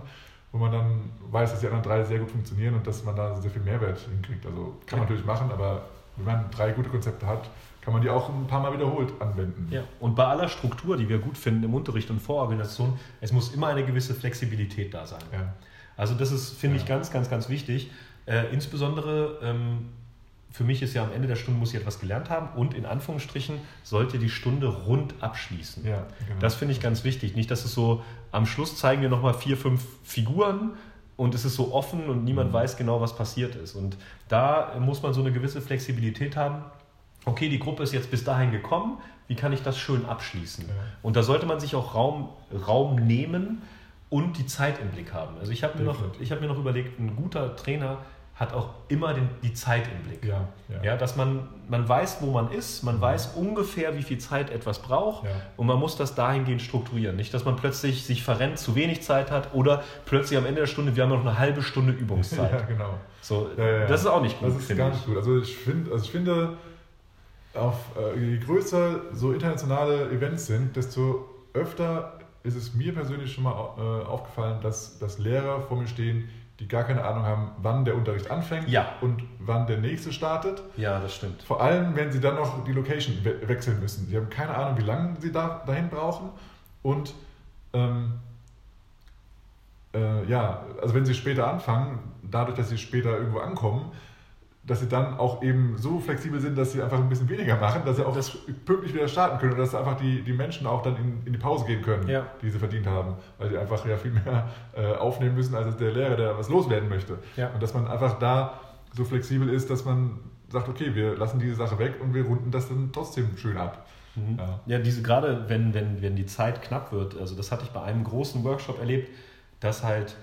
wo man dann weiß, dass die anderen drei sehr gut funktionieren und dass man da sehr viel Mehrwert hinkriegt. Also kann man Ja. natürlich machen, aber wenn man drei gute Konzepte hat, kann man die auch ein paar Mal wiederholt anwenden. Ja, und bei aller Struktur, die wir gut finden im Unterricht und Vororganisation, es muss immer eine gewisse Flexibilität da sein. Ja. Also das ist, finde ich, Ja. ganz, ganz, ganz wichtig. Äh, insbesondere ähm, für mich ist ja am Ende der Stunde muss ich etwas gelernt haben und in Anführungsstrichen sollte die Stunde rund abschließen. Ja, genau. Das finde ich ganz wichtig. Nicht, dass es so, am Schluss zeigen wir nochmal vier, fünf Figuren und es ist so offen und niemand Mhm. weiß genau, was passiert ist. Und da muss man so eine gewisse Flexibilität haben. Okay, die Gruppe ist jetzt bis dahin gekommen, wie kann ich das schön abschließen? Ja. Und da sollte man sich auch Raum, Raum nehmen und die Zeit im Blick haben. Also ich habe mir, noch- Definitiv. ich hab mir noch überlegt, ein guter Trainer hat auch immer den, die Zeit im Blick. ja, ja. Ja, dass man, man weiß, wo man ist, man weiß ungefähr, wie viel Zeit etwas braucht Ja. und man muss das dahingehend strukturieren. Nicht, dass man plötzlich sich verrennt, zu wenig Zeit hat oder plötzlich am Ende der Stunde, wir haben noch eine halbe Stunde Übungszeit. ja, genau. So, Ja. Das ist auch nicht gut, Das ist gar ich. nicht gut. Also ich, find, also ich finde, auf, äh, je größer so internationale Events sind, desto öfter ist es mir persönlich schon mal äh, aufgefallen, dass, dass Lehrer vor mir stehen, die gar keine Ahnung haben, wann der Unterricht anfängt Ja. und wann der nächste startet. Ja, das stimmt. Vor allem, wenn sie dann noch die Location we wechseln müssen. Sie haben keine Ahnung, wie lange sie da, dahin brauchen. Und ähm, äh, ja, also wenn sie später anfangen, dadurch, dass sie später irgendwo ankommen, dass sie dann auch eben so flexibel sind, dass sie einfach ein bisschen weniger machen, dass sie auch Das- pünktlich wieder starten können und dass einfach die, die Menschen auch dann in, in die Pause gehen können, Ja. die sie verdient haben, weil die einfach ja viel mehr äh, aufnehmen müssen als der Lehrer, der was loswerden möchte. Ja. Und dass man einfach da so flexibel ist, dass man sagt, okay, wir lassen diese Sache weg und wir runden das dann trotzdem schön ab. Ja. Ja, diese gerade, wenn, wenn, wenn die Zeit knapp wird, also das hatte ich bei einem großen Workshop erlebt, dass halt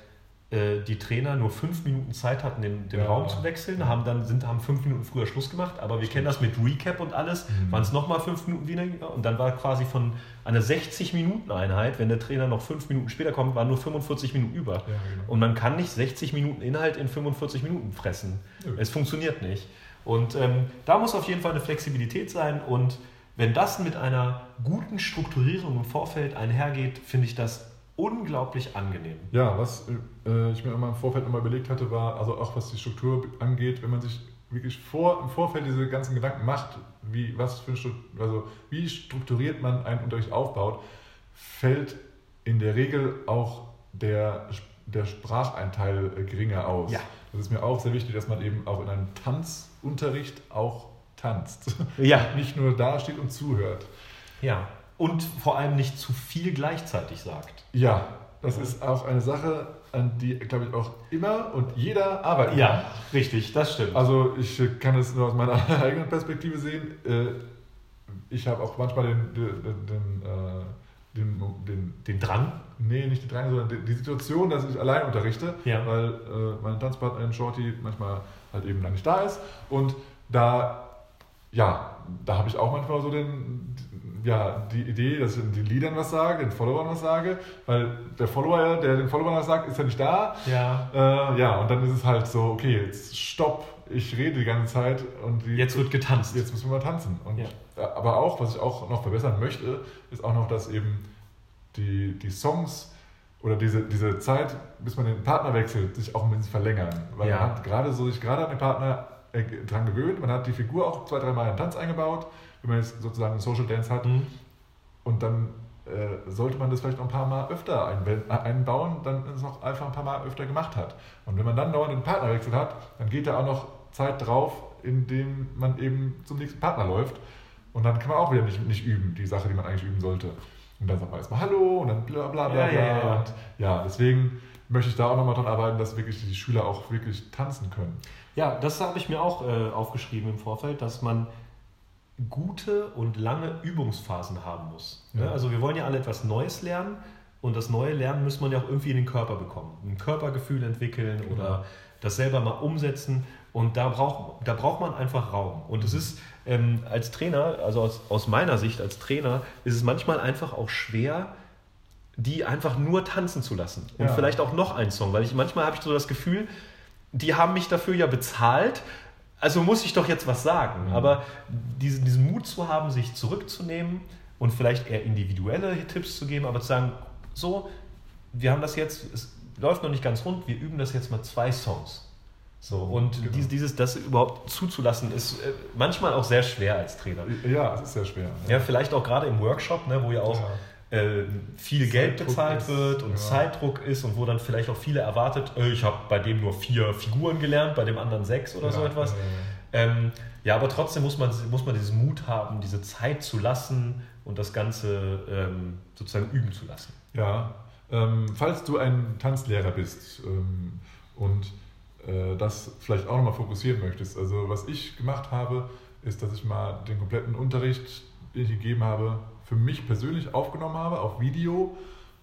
die Trainer nur fünf Minuten Zeit hatten, den, den Ja. Raum zu wechseln, haben dann sind, haben fünf Minuten früher Schluss gemacht, aber wir kennen das mit Recap und alles, Mhm. waren es nochmal fünf Minuten weniger und dann war quasi von einer 60-Minuten-Einheit, wenn der Trainer noch fünf Minuten später kommt, waren nur 45 Minuten über. Ja, genau. Und man kann nicht 60 Minuten Inhalt in 45 Minuten fressen. Nö. Es funktioniert nicht. Und ähm, da muss auf jeden Fall eine Flexibilität sein. Und wenn das mit einer guten Strukturierung im Vorfeld einhergeht, finde ich das unglaublich angenehm. Ja, was äh, ich mir immer im Vorfeld immer überlegt hatte, war, also auch was die Struktur angeht, wenn man sich wirklich vor, im Vorfeld diese ganzen Gedanken macht, wie, was für also wie strukturiert man einen Unterricht aufbaut, fällt in der Regel auch der, der Spracheinteil äh, geringer aus. Ja. Das ist mir auch sehr wichtig, dass man eben auch in einem Tanzunterricht auch tanzt. Ja. Nicht nur da steht und zuhört. Ja. Und vor allem nicht zu viel gleichzeitig sagt. Ja, das ist auch eine Sache, an die, glaube ich, auch immer und jeder arbeiten kann. Ja, richtig, das stimmt. Also ich kann es nur aus meiner eigenen Perspektive sehen. Äh, Ich habe auch manchmal den, den, den, äh, den, den, Den Drang? nee, nicht den Drang, sondern die- die Situation, dass ich allein unterrichte, Ja. weil äh, meine Tanzpartnerin Shorty manchmal halt eben dann nicht da ist. Und da, ja, da habe ich auch manchmal so den, ja, die Idee, dass ich den Liedern was sage, den Followern was sage, weil der Follower, der den Followern was sagt, ist ja nicht da. Ja. Äh, ja, und dann ist es halt so, okay, jetzt stopp, ich rede die ganze Zeit und die, Jetzt wird getanzt. jetzt müssen wir mal tanzen. Und, Ja. äh, Aber auch, was ich auch noch verbessern möchte, ist auch noch, dass eben die, die Songs oder diese, diese Zeit, bis man den Partner wechselt, sich auch ein bisschen verlängern. Weil Ja. man hat gerade so sich gerade an den Partner äh, dran gewöhnt, man hat die Figur auch zwei, dreimal in den Tanz eingebaut, wenn man jetzt sozusagen einen Social Dance hat. Mhm. Und dann äh, sollte man das vielleicht noch ein paar Mal öfter einbe- einbauen, dann es auch einfach ein paar Mal öfter gemacht hat. Und wenn man dann dauernd den Partnerwechsel hat, dann geht da auch noch Zeit drauf, indem man eben zum nächsten Partner läuft. Und dann kann man auch wieder nicht, nicht üben, die Sache, die man eigentlich üben sollte. Und dann sagt man erstmal Hallo und dann bla bla bla Ja, bla. ja, ja. Und ja, deswegen möchte ich da auch nochmal dran arbeiten, dass wirklich die Schüler auch wirklich tanzen können. Ja, das habe ich mir auch äh, aufgeschrieben im Vorfeld, dass man gute und lange Übungsphasen haben muss. Ne? Ja. Also wir wollen ja alle etwas Neues lernen und das neue Lernen muss man ja auch irgendwie in den Körper bekommen. Ein Körpergefühl entwickeln Genau. oder das selber mal umsetzen und da braucht, da braucht man einfach Raum. Und es ist ähm, als Trainer, also aus, aus meiner Sicht als Trainer, ist es manchmal einfach auch schwer, die einfach nur tanzen zu lassen. Und Ja. vielleicht auch noch einen Song, weil ich manchmal habe ich so das Gefühl, die haben mich dafür ja bezahlt, also muss ich doch jetzt was sagen. Mhm. Aber diesen, diesen Mut zu haben, sich zurückzunehmen und vielleicht eher individuelle Tipps zu geben, aber zu sagen, so, wir haben das jetzt, es läuft noch nicht ganz rund, wir üben das jetzt mal zwei Songs. So, und Genau. dieses, dieses, das überhaupt zuzulassen, ist äh, manchmal auch sehr schwer als Trainer. Ja, es ist sehr schwer. Ja, vielleicht auch gerade im Workshop, ne, wo ja auch äh, viel Geld Zeitdruck bezahlt ist, wird und ja. Zeitdruck ist und wo dann vielleicht auch viele erwartet, äh, ich habe bei dem nur vier Figuren gelernt, bei dem anderen sechs oder Ja, so etwas. ja, Ähm, ja, aber trotzdem muss man, muss man diesen Mut haben, diese Zeit zu lassen und das Ganze ähm, sozusagen üben zu lassen. Ja, ähm, falls du ein Tanzlehrer bist ähm, und äh, das vielleicht auch nochmal fokussieren möchtest, also was ich gemacht habe, ist, dass ich mal den kompletten Unterricht, den ich gegeben habe, für mich persönlich aufgenommen habe, auf Video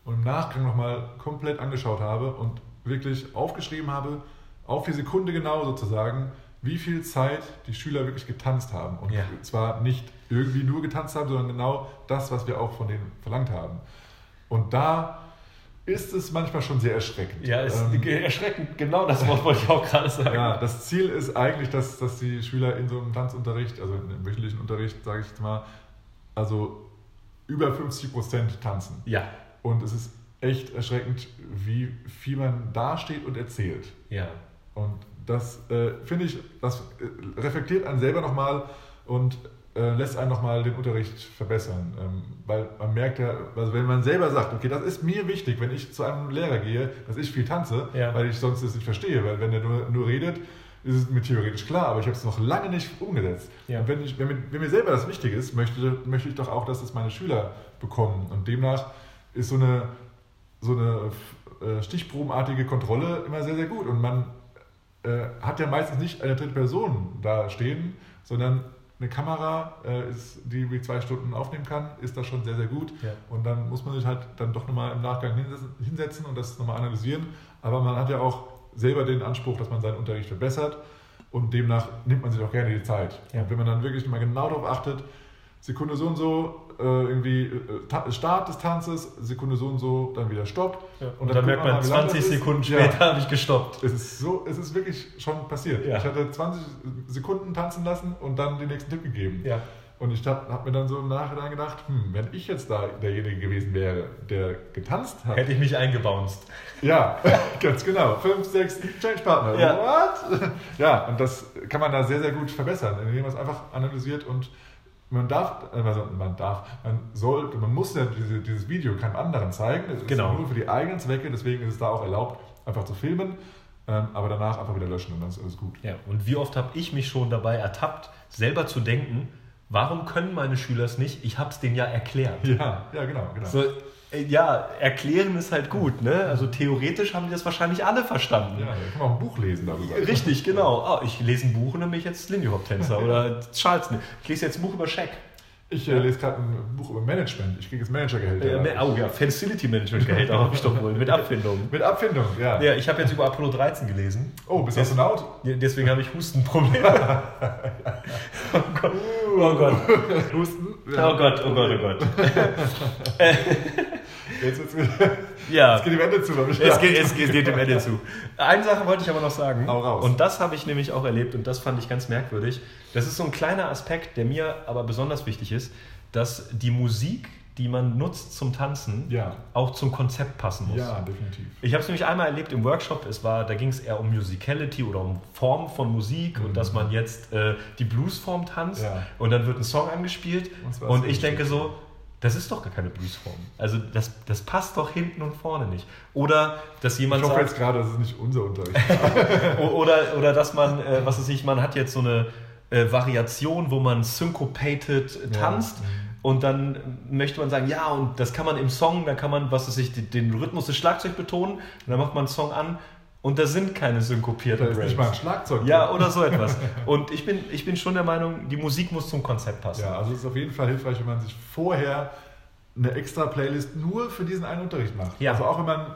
und im Nachgang nochmal komplett angeschaut habe und wirklich aufgeschrieben habe, auf die Sekunde genau sozusagen, wie viel Zeit die Schüler wirklich getanzt haben. Und Ja. zwar nicht irgendwie nur getanzt haben, sondern genau das, was wir auch von denen verlangt haben. Und da ist es manchmal schon sehr erschreckend. Ja, ist Ähm, erschreckend, genau das Wort wollte ich auch gerade sagen. ja, das Ziel ist eigentlich, dass, dass die Schüler in so einem Tanzunterricht, also in einem wöchentlichen Unterricht, sage ich jetzt mal, also über 50 Prozent tanzen. ja. Und es ist echt erschreckend, wie viel man dasteht und erzählt. Ja. Und das äh, finde ich, das äh, reflektiert einen selber nochmal und äh, lässt einen nochmal den Unterricht verbessern. Ähm, weil man merkt ja, also wenn man selber sagt, okay, das ist mir wichtig, wenn ich zu einem Lehrer gehe, dass ich viel tanze, Ja. weil ich sonst das nicht verstehe. Weil wenn er nur, nur redet, ist es mir theoretisch klar, aber ich habe es noch lange nicht umgesetzt. Ja. Und wenn, ich, wenn, mir, wenn mir selber das wichtig ist, möchte, möchte ich doch auch, dass das meine Schüler bekommen. Und demnach ist so eine, so eine äh, stichprobenartige Kontrolle immer sehr, sehr gut. Und man äh, hat ja meistens nicht eine dritte Person da stehen, sondern eine Kamera, äh, ist, die wie zwei Stunden aufnehmen kann, ist das schon sehr, sehr gut. Ja. Und dann muss man sich halt dann doch nochmal im Nachgang hinsetzen, hinsetzen und das nochmal analysieren. Aber man hat ja auch selber den Anspruch, dass man seinen Unterricht verbessert und demnach nimmt man sich auch gerne die Zeit. Ja. Und wenn man dann wirklich mal genau darauf achtet, Sekunde so und so, äh, irgendwie äh, Ta- Start des Tanzes, Sekunde so und so, dann wieder Stopp. Und, dann, merkt guckt man, mal, wie lang 20 das ist. Sekunden Ja. später habe ich gestoppt. Es ist so, es ist wirklich schon passiert. Ja. Ich hatte 20 Sekunden tanzen lassen und dann den nächsten Tipp gegeben. Und ich habe hab mir dann so im Nachhinein gedacht, hm, wenn ich jetzt da derjenige gewesen wäre, der getanzt hat. Hätte ich mich eingebounced. Ja, ganz genau. Fünf, sechs Change Partner. Ja. What? Ja, und das kann man da sehr, sehr gut verbessern, indem man es einfach analysiert und man darf, also man darf, man sollte, man muss ja diese, dieses Video keinem anderen zeigen. Es Genau. ist nur für die eigenen Zwecke, deswegen ist es da auch erlaubt, einfach zu filmen, ähm, aber danach einfach wieder löschen und dann ist alles gut. Ja, und wie oft habe ich mich schon dabei ertappt, selber zu denken, warum können meine Schüler es nicht? Ich habe es denen ja erklärt. Ja, ja, genau, genau. So, äh, ja, erklären ist halt gut, ne? Also theoretisch haben die das wahrscheinlich alle verstanden. Ja, da kann man auch ein Buch lesen darüber. Richtig, genau. Oh, ich lese ein Buch und dann bin ich jetzt Lindy Hop Tänzer oder Charleston. Ich lese jetzt ein Buch über Shaq. Ich äh, lese gerade ein Buch über Management. Ich kriege jetzt Managergehälter. Äh, oh ja, Facility Management Gehälter habe ich doch wohl mit Abfindung. Mit Abfindung, ja. Ja, ich habe jetzt über Apollo 13 gelesen. Oh, bist du Astronaut? Ja, Deswegen habe ich Hustenprobleme. oh Gott. Oh Gott. Husten? Oh Gott, oh Gott, oh Gott. Jetzt, wieder- Ja. jetzt geht die Wende zu. Es geht, es geht dem Ende zu. Eine Sache wollte ich aber noch sagen. Hau raus. Und das habe ich nämlich auch erlebt und das fand ich ganz merkwürdig. Das ist so ein kleiner Aspekt, der mir aber besonders wichtig ist, dass die Musik, die man nutzt zum Tanzen, Ja. auch zum Konzept passen muss. Ja, definitiv. Ich habe es nämlich einmal erlebt im Workshop, es war, da ging es eher um Musicality oder um Form von Musik und dass man jetzt äh, die Bluesform tanzt Mhm. Ja. und dann wird ein Song angespielt Und und ich denke so, das ist doch gar keine Bluesform. Also das, das passt doch hinten und vorne nicht. Oder dass Ich jemand hoffe sagt, jetzt gerade, das ist nicht unser Unterricht. Oder, oder dass man, äh, was weiß ich, man hat jetzt so eine äh, Variation, wo man syncopated tanzt. Und dann möchte man sagen, ja, und das kann man im Song, da kann man, was weiß ich, den, den Rhythmus des Schlagzeugs betonen. Und dann macht man einen Song an und da sind keine synkopierten ist nicht mal ein Schlagzeug. Ja, oder so etwas. Und ich bin, ich bin schon der Meinung, die Musik muss zum Konzept passen. Ja, also es ist auf jeden Fall hilfreich, wenn man sich vorher eine extra Playlist nur für diesen einen Unterricht macht. Ja. Also auch wenn man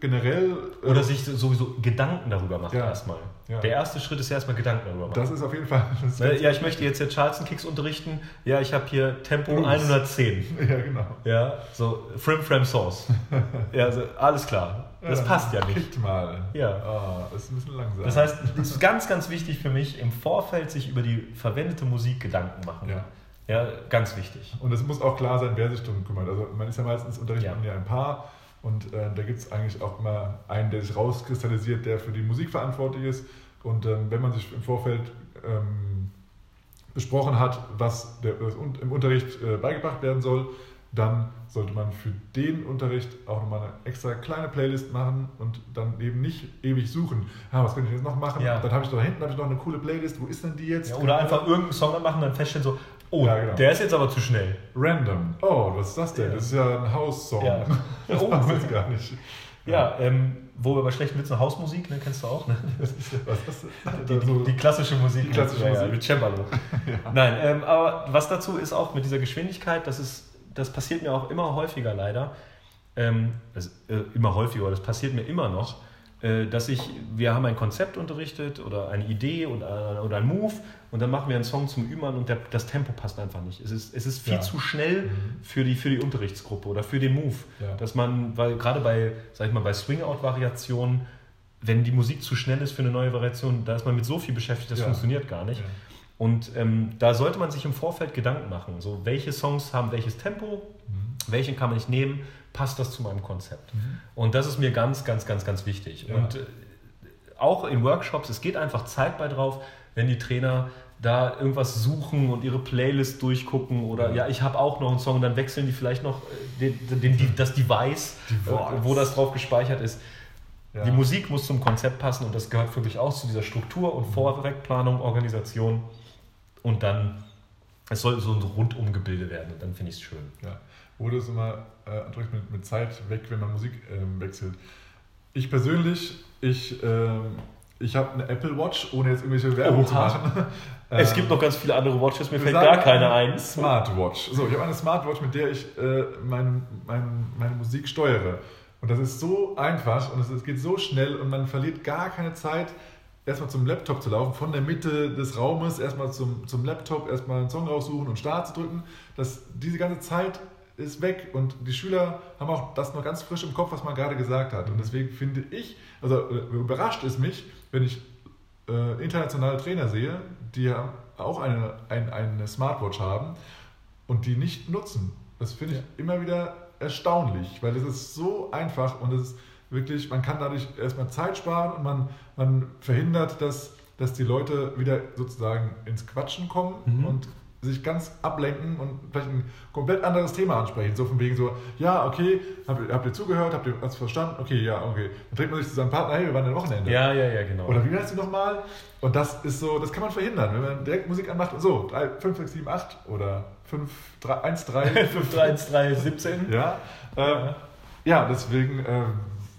generell. äh, Oder sich sowieso Gedanken darüber macht Ja. erstmal. Ja. Der erste Schritt ist erstmal Gedanken darüber machen. Das ist auf jeden Fall. Ne, Ja, ich möchte jetzt hier Charleston Kicks unterrichten. Ja, ich habe hier Tempo Blues. 110. ja, genau. Ja, so Frim Fram Sauce. Ja, also, alles klar. Das Ja, passt ja nicht. Kickt mal. Ja. Das ist ein bisschen langsam. Das heißt, es ist ganz, ganz wichtig für mich, im Vorfeld sich über die verwendete Musik Gedanken machen. Ja. Ja, ganz wichtig. Und es muss auch klar sein, wer sich darum kümmert. Also man ist ja meistens unterrichtet Ja. man ja ein Paar und äh, da gibt es eigentlich auch immer einen, der sich rauskristallisiert, der für die Musik verantwortlich ist. Und ähm, wenn man sich im Vorfeld ähm, besprochen hat, was der, im Unterricht äh, beigebracht werden soll, dann sollte man für den Unterricht auch nochmal eine extra kleine Playlist machen und dann eben nicht ewig suchen. Ah, was könnte ich jetzt noch machen? Ja. Dann habe ich da hinten habe ich noch eine coole Playlist. Wo ist denn die jetzt? Ja, oder einfach irgendeinen Song machen und dann feststellen so, oh, Ja, genau. der ist jetzt aber zu schnell. Random. Oh, was ist das denn? Das ist ja ein House-Song. Das Oh. passt jetzt gar nicht. Ja, ähm, wo wir bei schlechten Witzen Hausmusik, ne, kennst du auch, ne? Was ist das? Die, die, die klassische Musik. Die klassische ja, Ja, Musik. mit Cembalo. Nein, ähm, aber was dazu ist auch mit dieser Geschwindigkeit, das, ist, das passiert mir auch immer häufiger leider. Ähm, das, äh, immer häufiger, das passiert mir immer noch, äh, dass ich, wir haben ein Konzept unterrichtet oder eine Idee oder, oder ein Move und dann machen wir einen Song zum Üben und der, das Tempo passt einfach nicht. Es ist, es ist viel Ja. zu schnell für die, für die Unterrichtsgruppe oder für den Move. Ja. Dass man, weil gerade bei, sag ich mal, bei Swing-Out-Variationen, wenn die Musik zu schnell ist für eine neue Variation, da ist man mit so viel beschäftigt, das Ja. funktioniert gar nicht. Und ähm, da sollte man sich im Vorfeld Gedanken machen. So, welche Songs haben welches Tempo? welchen kann man nicht nehmen, passt das zu meinem Konzept. Und das ist mir ganz, ganz, ganz, ganz wichtig. Ja. Und äh, auch in Workshops, es geht einfach Zeit bei drauf, wenn die Trainer da irgendwas suchen und ihre Playlist durchgucken oder ja, Ja. ich habe auch noch einen Song, dann wechseln die vielleicht noch äh, den, den, den, das Device, Device. äh, wo das drauf gespeichert ist. Ja. Die Musik muss zum Konzept passen und das gehört für mich auch zu dieser Struktur und Vorwegplanung, Organisation und dann, es soll so ein Rundumgebilde werden und dann finde ich es schön. Ja. Wo das immer äh, mit, mit Zeit weg, wenn man Musik ähm, wechselt. Ich persönlich, ich, ähm, ich habe eine Apple Watch, ohne jetzt irgendwelche Werbung zu Oha. machen. Es Ähm, gibt noch ganz viele andere Watches, mir fällt gar keine eine ein. Smartwatch. So, ich habe eine Smartwatch, mit der ich äh, meine, meine, meine Musik steuere. Und das ist so einfach und es, es geht so schnell und man verliert gar keine Zeit, erstmal zum Laptop zu laufen, von der Mitte des Raumes erstmal zum, zum Laptop, erstmal einen Song raussuchen und Start zu drücken. Das, diese ganze Zeit ist weg und die Schüler haben auch das noch ganz frisch im Kopf, was man gerade gesagt hat. Und deswegen finde ich, also äh, überrascht es mich, wenn ich äh, internationale Trainer sehe, die ja auch eine, ein, eine Smartwatch haben und die nicht nutzen. Das finde ich immer wieder erstaunlich, weil es ist so einfach und es ist wirklich, man kann dadurch erstmal Zeit sparen und man, man verhindert, dass, dass die Leute wieder sozusagen ins Quatschen kommen Mhm. und sich ganz ablenken und vielleicht ein komplett anderes Thema ansprechen. So von wegen so, ja, okay, habt ihr, habt ihr zugehört, habt ihr was verstanden? Okay, ja, okay. Dann trägt man sich zu seinem Partner, hey, wir waren am Wochenende. Ja, ja, ja, genau. Oder wie heißt du nochmal? Und das ist so, das kann man verhindern, wenn man direkt Musik anmacht und so, 3, 5, 6, 7, 8 oder 5, 3, 1, 3. 53117. ja. Ähm, ja, deswegen, ähm,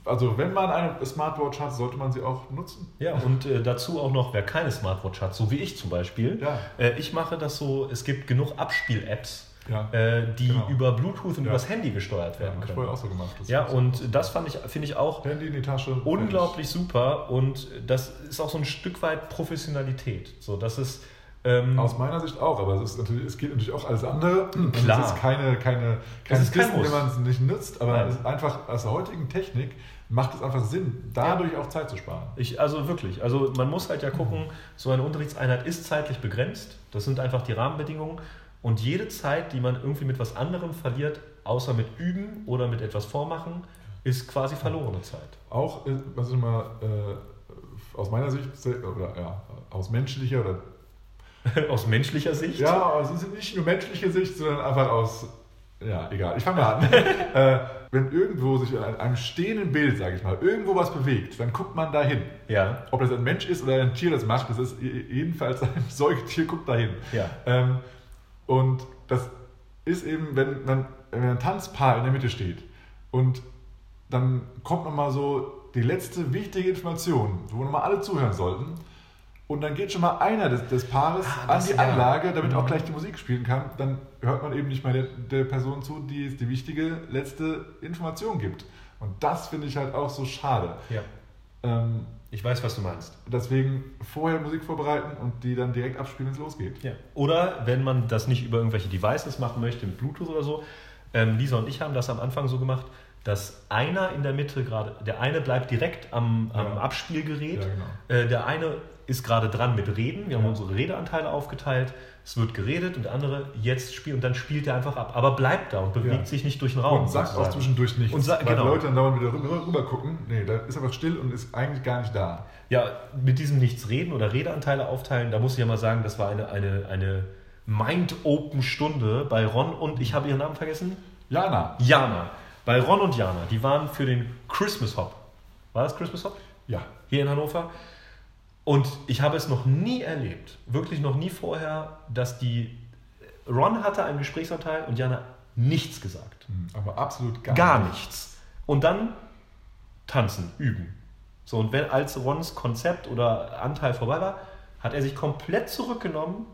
also wenn man eine Smartwatch hat, sollte man sie auch nutzen. Ja, und äh, dazu auch noch, wer keine Smartwatch hat, so wie ich zum Beispiel. Ja. Äh, ich mache das so, es gibt genug Abspiel-Apps, Ja. äh, die Genau. über Bluetooth und Ja. übers Handy gesteuert Ja, werden ich können. vorher auch so gemacht. Das Ja, ist und das fand ich, finde ich auch Handy in die Tasche. unglaublich super und das ist auch so ein Stück weit Professionalität. So, das ist ähm, Aus meiner Sicht auch, aber es, ist natürlich, es geht natürlich auch alles andere. Klar. Es ist keine, keine, kein ist kein Wissen, Muss. wenn man es nicht nutzt, aber es ist einfach aus der heutigen Technik macht es einfach Sinn, dadurch auch Zeit zu sparen. Ich, also wirklich, also man muss halt ja gucken, so eine Unterrichtseinheit ist zeitlich begrenzt. Das sind einfach die Rahmenbedingungen. Und jede Zeit, die man irgendwie mit was anderem verliert, außer mit Üben oder mit etwas vormachen, ist quasi verlorene Zeit. Auch, äh, was ich immer äh, aus meiner Sicht, oder ja, aus menschlicher oder Aus menschlicher Sicht. Ja, also nicht nur menschliche Sicht, sondern einfach aus. Ja, egal. Ich fange mal an. wenn irgendwo sich an einem stehenden Bild, sage ich mal, irgendwo was bewegt, dann guckt man dahin. Ja. Ob das ein Mensch ist oder ein Tier das macht, das ist jedenfalls ein Säugetier, guckt dahin. Ja. Ähm, und das ist eben, wenn, man, wenn ein Tanzpaar in der Mitte steht und dann kommt nochmal so die letzte wichtige Information, wo nochmal alle zuhören sollten. Und dann geht schon mal einer des, des Paares Ah, an die ja. Anlage, damit Mhm. auch gleich die Musik spielen kann. Dann hört man eben nicht mehr der, der Person zu, die es die wichtige letzte Information gibt. Und das finde ich halt auch so schade. ja. Ähm, Ich weiß, was du meinst. deswegen vorher Musik vorbereiten und die dann direkt abspielen, wenn es losgeht. Ja. Oder wenn man das nicht über irgendwelche Devices machen möchte, mit Bluetooth oder so. Ähm, Lisa und ich haben das am Anfang so gemacht, dass einer in der Mitte gerade, der eine bleibt direkt am, am Ja. Abspielgerät, Ja, genau. äh, der eine ist gerade dran mit Reden, wir haben Ja. unsere Redeanteile aufgeteilt, es wird geredet und der andere jetzt spielt und dann spielt er einfach ab, aber bleibt da und bewegt sich nicht durch den Raum. Und sagt auch sozusagen. zwischendurch nichts. Und weil genau. die Leute dann dauernd wieder rüber, rüber gucken. Nee, da ist einfach still und ist eigentlich gar nicht da. Ja, mit diesem Nichts reden oder Redeanteile aufteilen, da muss ich ja mal sagen, das war eine, eine, eine Mind-Open-Stunde bei Ron und ich habe ihren Namen vergessen. Jana. Jana. Bei Ron und Jana, die waren für den Christmas Hop. War das Christmas Hop? Ja. Hier in Hannover. Und ich habe es noch nie erlebt, wirklich noch nie vorher, dass die. Ron hatte einen Gesprächsanteil und Jana nichts gesagt. Hm, Aber absolut gar, Gar nicht. nichts. Und dann tanzen, üben. So, und wenn als Rons Konzept oder Anteil vorbei war, hat er sich komplett zurückgenommen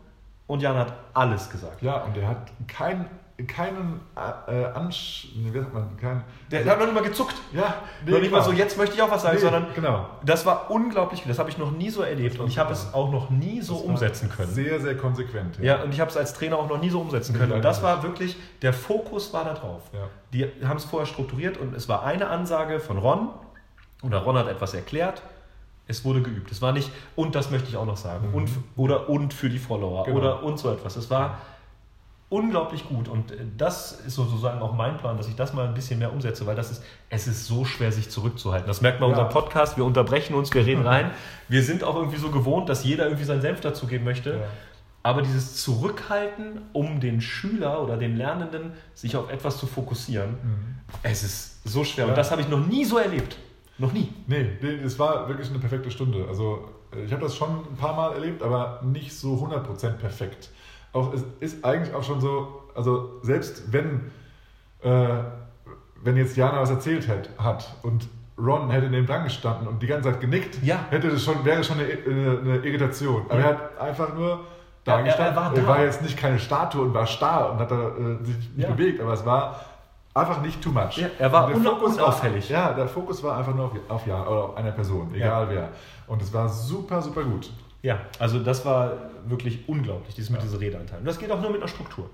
und Jana hat alles gesagt. Ja, und er hat kein, keinen äh, Ansch... Nee, wie sagt man? Kein, Der hat noch nicht mal gezuckt. ja, noch nicht mal so, jetzt möchte ich auch was sagen, Nee, sondern genau. das war unglaublich, das habe ich noch nie so erlebt und ich habe es auch noch nie so umsetzen können. Sehr, sehr konsequent. Ja, und ich habe es als Trainer auch noch nie so umsetzen können. Und das war wirklich, der Fokus war da drauf. Ja. Die haben es vorher strukturiert und es war eine Ansage von Ron oder Ron hat etwas erklärt. Es wurde geübt. Es war nicht, und das möchte ich auch noch sagen, und, oder und für die Follower Genau. oder und so etwas. Es war unglaublich gut und äh, das ist sozusagen auch mein Plan, dass ich das mal ein bisschen mehr umsetze, weil das ist, es ist so schwer, sich zurückzuhalten. Das merkt man Ja. unserem Podcast, wir unterbrechen uns, wir reden rein. Wir sind auch irgendwie so gewohnt, dass jeder irgendwie seinen Senf dazugeben möchte. Ja. Aber dieses Zurückhalten, um den Schüler oder den Lernenden sich auf etwas zu fokussieren, es ist so schwer. Ja. Und das habe ich noch nie so erlebt. Noch nie. Nee, nee, es war wirklich eine perfekte Stunde. Also äh, ich habe das schon ein paar Mal erlebt, aber nicht so 100% perfekt. Auch es ist eigentlich auch schon so, also selbst wenn, äh, wenn jetzt Jana was erzählt hätte, hat und Ron hätte neben dran gestanden und die ganze Zeit genickt, Ja. hätte das schon, wäre schon eine, eine, eine Irritation. Aber Ja. er hat einfach nur da Ja, er- gestanden. er war er da. war jetzt nicht keine Statue und war starr und hat da, äh, sich nicht Ja. bewegt, aber es war einfach nicht too much. Ja, er war un- der Fokus unauffällig. War, ja, der Fokus war einfach nur auf, auf Jan oder auf einer Person, egal wer. Und es war super, super gut. Ja, also das war wirklich unglaublich, dieses mit Ja. dieser Redeanteil. Und das geht auch nur mit einer Struktur.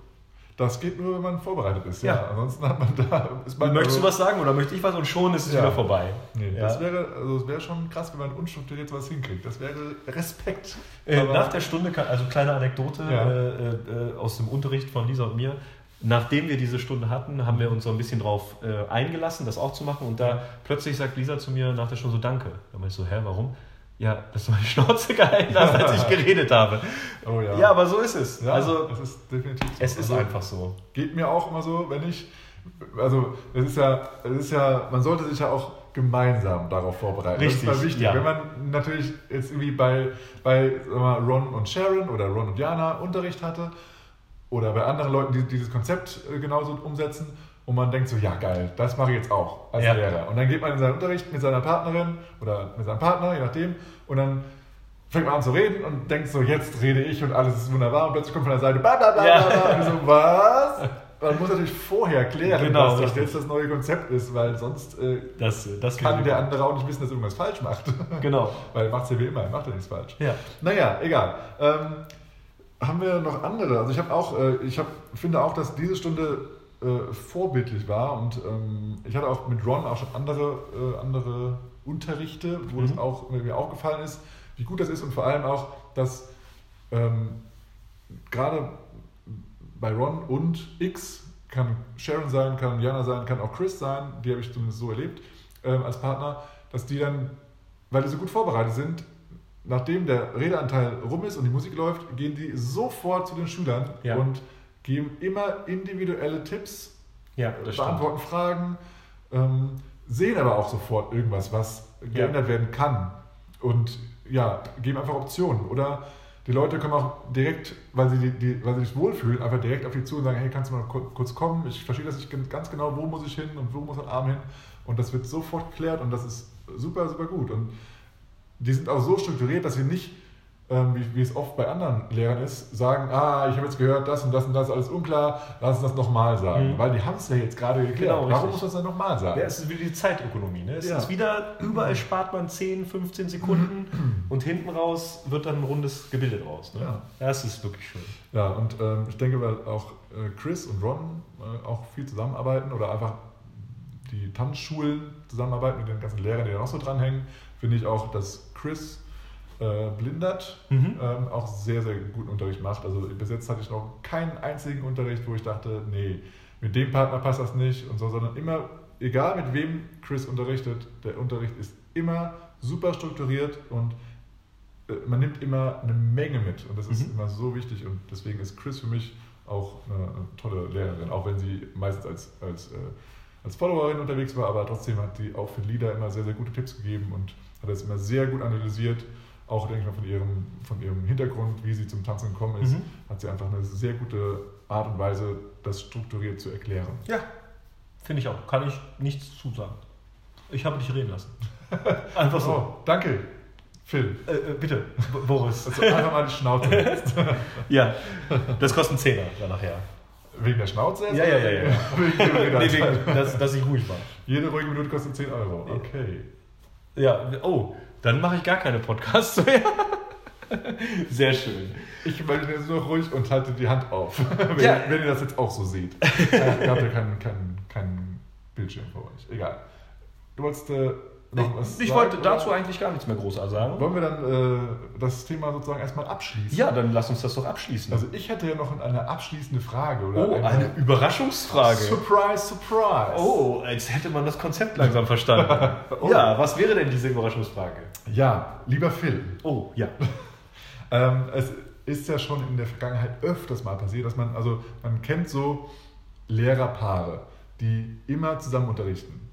Das geht nur, wenn man vorbereitet ist. Ja. Ja. Ansonsten hat man da. Man Möchtest du also- was sagen oder möchte ich was und schon ist es Ja. wieder vorbei. Nee, Ja. das wäre, also es wäre schon krass, wenn man unstrukturiert was hinkriegt. Das wäre Respekt. Äh, nach der Stunde, also kleine Anekdote äh, äh, aus dem Unterricht von Lisa und mir. Nachdem wir diese Stunde hatten, haben wir uns so ein bisschen drauf äh, eingelassen, das auch zu machen. Und da plötzlich sagt Lisa zu mir nach der Stunde so Danke. Da meinte ich so, hä, warum? Ja, dass du meine Schnauze gehalten hast, als ich geredet habe. Oh ja. Ja, aber so ist es. Ja, also es ist definitiv so. es ist Also, einfach so. Geht mir auch immer so, wenn ich. Also, es ist ja, es ist ja, man sollte sich ja auch gemeinsam darauf vorbereiten. Richtig, das ist wichtig. ja. Wenn man natürlich jetzt irgendwie bei, bei mal, Ron und Sharon oder Ron und Jana Unterricht hatte oder bei anderen Leuten, die dieses Konzept äh, genauso umsetzen und man denkt so, ja geil, das mache ich jetzt auch als Ja. Lehrer. Und dann geht man in seinen Unterricht mit seiner Partnerin oder mit seinem Partner, je nachdem, und dann fängt man an zu reden und denkt so, jetzt rede ich und alles ist wunderbar und plötzlich kommt von der Seite bla bla bla Ja. bla, und so, was? Man muss natürlich vorher klären, Genau, dass das jetzt das neue Konzept ist, weil sonst äh, Das, das kann der andere auch nicht wissen, dass er irgendwas falsch macht. Genau. weil er macht es ja wie immer, er macht ja nichts falsch. Ja. Naja, egal. Ähm, haben wir noch andere? Also ich habe auch, äh, ich hab, finde auch, dass diese Stunde äh, vorbildlich war und ähm, ich hatte auch mit Ron auch schon andere, äh, andere Unterrichte, wo Mhm. das auch mir aufgefallen ist, wie gut das ist und vor allem auch, dass ähm, gerade bei Ron und X kann Sharon sein, kann Jana sein, kann auch Chris sein, die habe ich zumindest so erlebt ähm, als Partner, dass die dann, weil die so gut vorbereitet sind, nachdem der Redeanteil rum ist und die Musik läuft, gehen die sofort zu den Schülern Ja. und geben immer individuelle Tipps, Ja, stimmt. beantworten Fragen, ähm, sehen aber auch sofort irgendwas, was geändert werden kann und ja, geben einfach Optionen oder die Leute kommen auch direkt, weil sie, die, die, weil sie sich wohlfühlen, einfach direkt auf die zu und sagen, hey, kannst du mal kur- kurz kommen? Ich verstehe das nicht ganz genau, wo muss ich hin und wo muss ein Arm hin? Und das wird sofort geklärt und das ist super, super gut. Und die sind auch so strukturiert, dass sie nicht, ähm, wie, wie es oft bei anderen Lehrern ist, sagen, ah, ich habe jetzt gehört, das und das und das ist alles unklar, lass uns das nochmal sagen. Mhm. Weil die haben es ja jetzt gerade geklärt. Genau, Warum muss man es dann nochmal sagen? Ja, es ist wieder die Zeitökonomie. Ne? Es Ja. ist wieder, überall spart man 10, 15 Sekunden und hinten raus wird dann ein rundes Gebilde draus. Ne? Ja. Das ist wirklich schön. Ja, und ähm, ich denke, weil auch äh, Chris und Ron äh, auch viel zusammenarbeiten oder einfach die Tanzschulen zusammenarbeiten mit den ganzen Lehrern, die da noch so dranhängen, finde ich auch, dass Chris äh, Blindert Mhm. ähm, auch sehr, sehr guten Unterricht macht. Also bis jetzt hatte ich noch keinen einzigen Unterricht, wo ich dachte, nee, mit dem Partner passt das nicht und so, sondern immer, egal mit wem Chris unterrichtet, der Unterricht ist immer super strukturiert und äh, man nimmt immer eine Menge mit und das ist Mhm. immer so wichtig und deswegen ist Chris für mich auch eine, eine tolle Lehrerin, auch wenn sie meistens als, als, äh, als Followerin unterwegs war, aber trotzdem hat sie auch für Lieder immer sehr, sehr gute Tipps gegeben und hat das immer sehr gut analysiert. Auch, denke ich mal, von ihrem, von ihrem Hintergrund, wie sie zum Tanzen gekommen ist, Mhm. hat sie einfach eine sehr gute Art und Weise, das strukturiert zu erklären. Ja, finde ich auch. Kann ich nichts zusagen. Ich habe dich reden lassen. Einfach so. Oh, danke, Phil. Äh, äh, bitte, B- Boris. Du einfach mal die Schnauze ja, das kostet einen Zehner dann nachher. Wegen der Schnauze? Ja, ja, ja, ja. Wegen Nee, wegen, dass, dass ich ruhig war. Jede ruhige Minute kostet 10 Euro. Okay. Ja, oh, dann mache ich gar keine Podcasts mehr. Sehr schön. Ich melde jetzt nur ruhig und halte die Hand auf, wenn, Ja. wenn ihr das jetzt auch so seht. Ihr habt ja keinen keinen keinen Bildschirm vor euch. Egal. Du wolltest äh, was ich sagen, wollte oder? dazu eigentlich gar nichts mehr groß sagen. Wollen wir dann äh, das Thema sozusagen erstmal abschließen? Ja, dann lass uns das doch abschließen. Also ich hätte ja noch eine abschließende Frage. Oder oh, eine Überraschungsfrage. Surprise, surprise. Oh, als hätte man das Konzept langsam verstanden. Oh. Ja, was wäre denn diese Überraschungsfrage? Ja, lieber Phil. Oh, ja. Ähm, es ist ja schon in der Vergangenheit öfters mal passiert, dass man, also man kennt so Lehrerpaare, die immer zusammen unterrichten.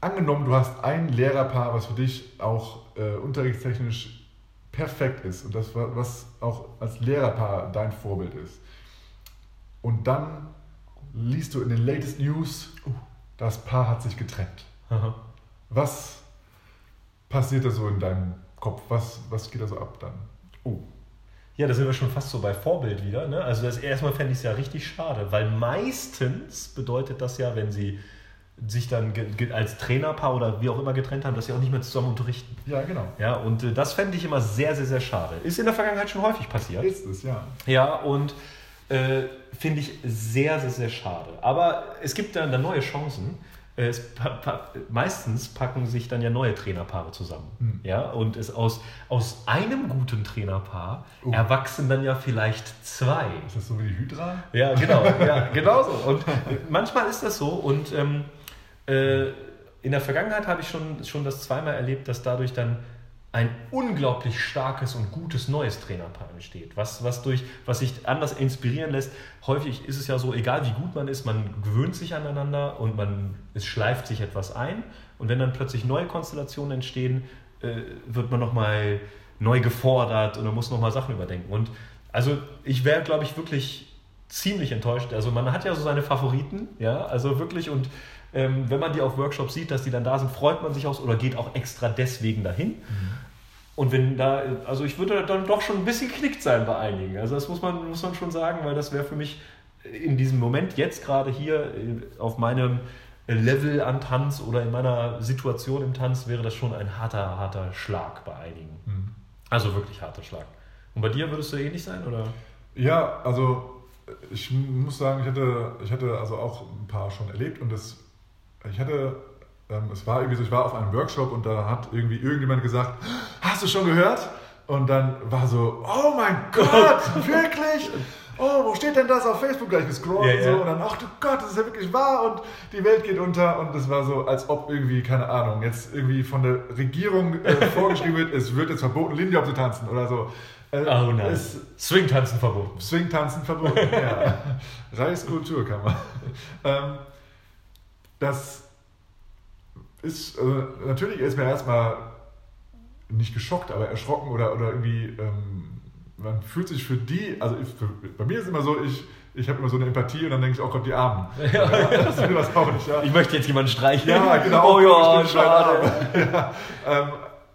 Angenommen, du hast ein Lehrerpaar, was für dich auch äh, unterrichtstechnisch perfekt ist und das, wa- was auch als Lehrerpaar dein Vorbild ist. Und dann liest du in den latest News, das Paar hat sich getrennt. Aha. Was passiert da so in deinem Kopf? Was, was geht da so ab dann? Oh. Ja, da sind wir schon fast so bei Vorbild wieder. Ne? Also das erstmal fände ich es ja richtig schade, weil meistens bedeutet das ja, wenn sie sich dann als Trainerpaar oder wie auch immer getrennt haben, dass sie auch nicht mehr zusammen unterrichten. Ja, genau. Ja, und äh, das fände ich immer sehr, sehr, sehr schade. Ist in der Vergangenheit schon häufig passiert. Ist es, ja. Ja, und äh, finde ich sehr, sehr, sehr schade. Aber es gibt dann, dann neue Chancen. Äh, Es pa pa meistens packen sich dann ja neue Trainerpaare zusammen. Hm. Ja, und es aus, aus einem guten Trainerpaar Oh. erwachsen dann ja vielleicht zwei. Ist das so wie die Hydra? Ja, genau, ja, genau so. Und äh, manchmal ist das so. Und ähm, äh, in der Vergangenheit habe ich schon, schon das zweimal erlebt, dass dadurch dann ein unglaublich starkes und gutes neues Trainerpaar entsteht, was, was, durch, was sich anders inspirieren lässt. Häufig ist es ja so, egal wie gut man ist, man gewöhnt sich aneinander und man, es schleift sich etwas ein. Und wenn dann plötzlich neue Konstellationen entstehen, äh, wird man nochmal neu gefordert und man muss nochmal Sachen überdenken. Und also ich wäre, glaube ich, wirklich ziemlich enttäuscht. Also man hat ja so seine Favoriten, ja, also wirklich und ähm, wenn man die auf Workshops sieht, dass die dann da sind, freut man sich aus oder geht auch extra deswegen dahin. Und wenn da, also ich würde dann doch schon ein bisschen geknickt sein bei einigen. Also das muss man, muss man schon sagen, weil das wäre für mich in diesem Moment jetzt gerade hier äh, auf meinem Level an Tanz oder in meiner Situation im Tanz wäre das schon ein harter, harter Schlag bei einigen. Hm. Also wirklich harter Schlag. Und bei dir würdest du ähnlich sein oder? Ja, also ich muss sagen, ich hatte, ich hatte also auch ein paar schon erlebt und das, ich hatte, ähm, es war irgendwie so, ich war auf einem Workshop und da hat irgendwie irgendjemand gesagt, hast du schon gehört? Und dann war so, oh mein Gott, wirklich? Oh, wo steht denn das auf Facebook gleich gescrollt Ja, und so? ja. Und dann, ach du Gott, das ist ja wirklich wahr und die Welt geht unter. Und das war so, als ob irgendwie, keine Ahnung, jetzt irgendwie von der Regierung äh, vorgeschrieben wird, es wird jetzt verboten, Lindy zu tanzen oder so. Äh, Oh nein. es, Swing-Tanzen verboten. Swing-Tanzen verboten, ja. Reichskulturkammer. Ähm, das ist, also natürlich ist mir erstmal nicht geschockt, aber erschrocken oder, oder irgendwie, ähm, man fühlt sich für die, also ich, für, bei mir ist immer so, ich, ich habe immer so eine Empathie und dann denke ich, oh Gott, die Armen. Ja, das will was auch nicht, ja. Ich möchte jetzt jemanden streicheln. Ja, genau. Oh ja, schade. ja, ähm,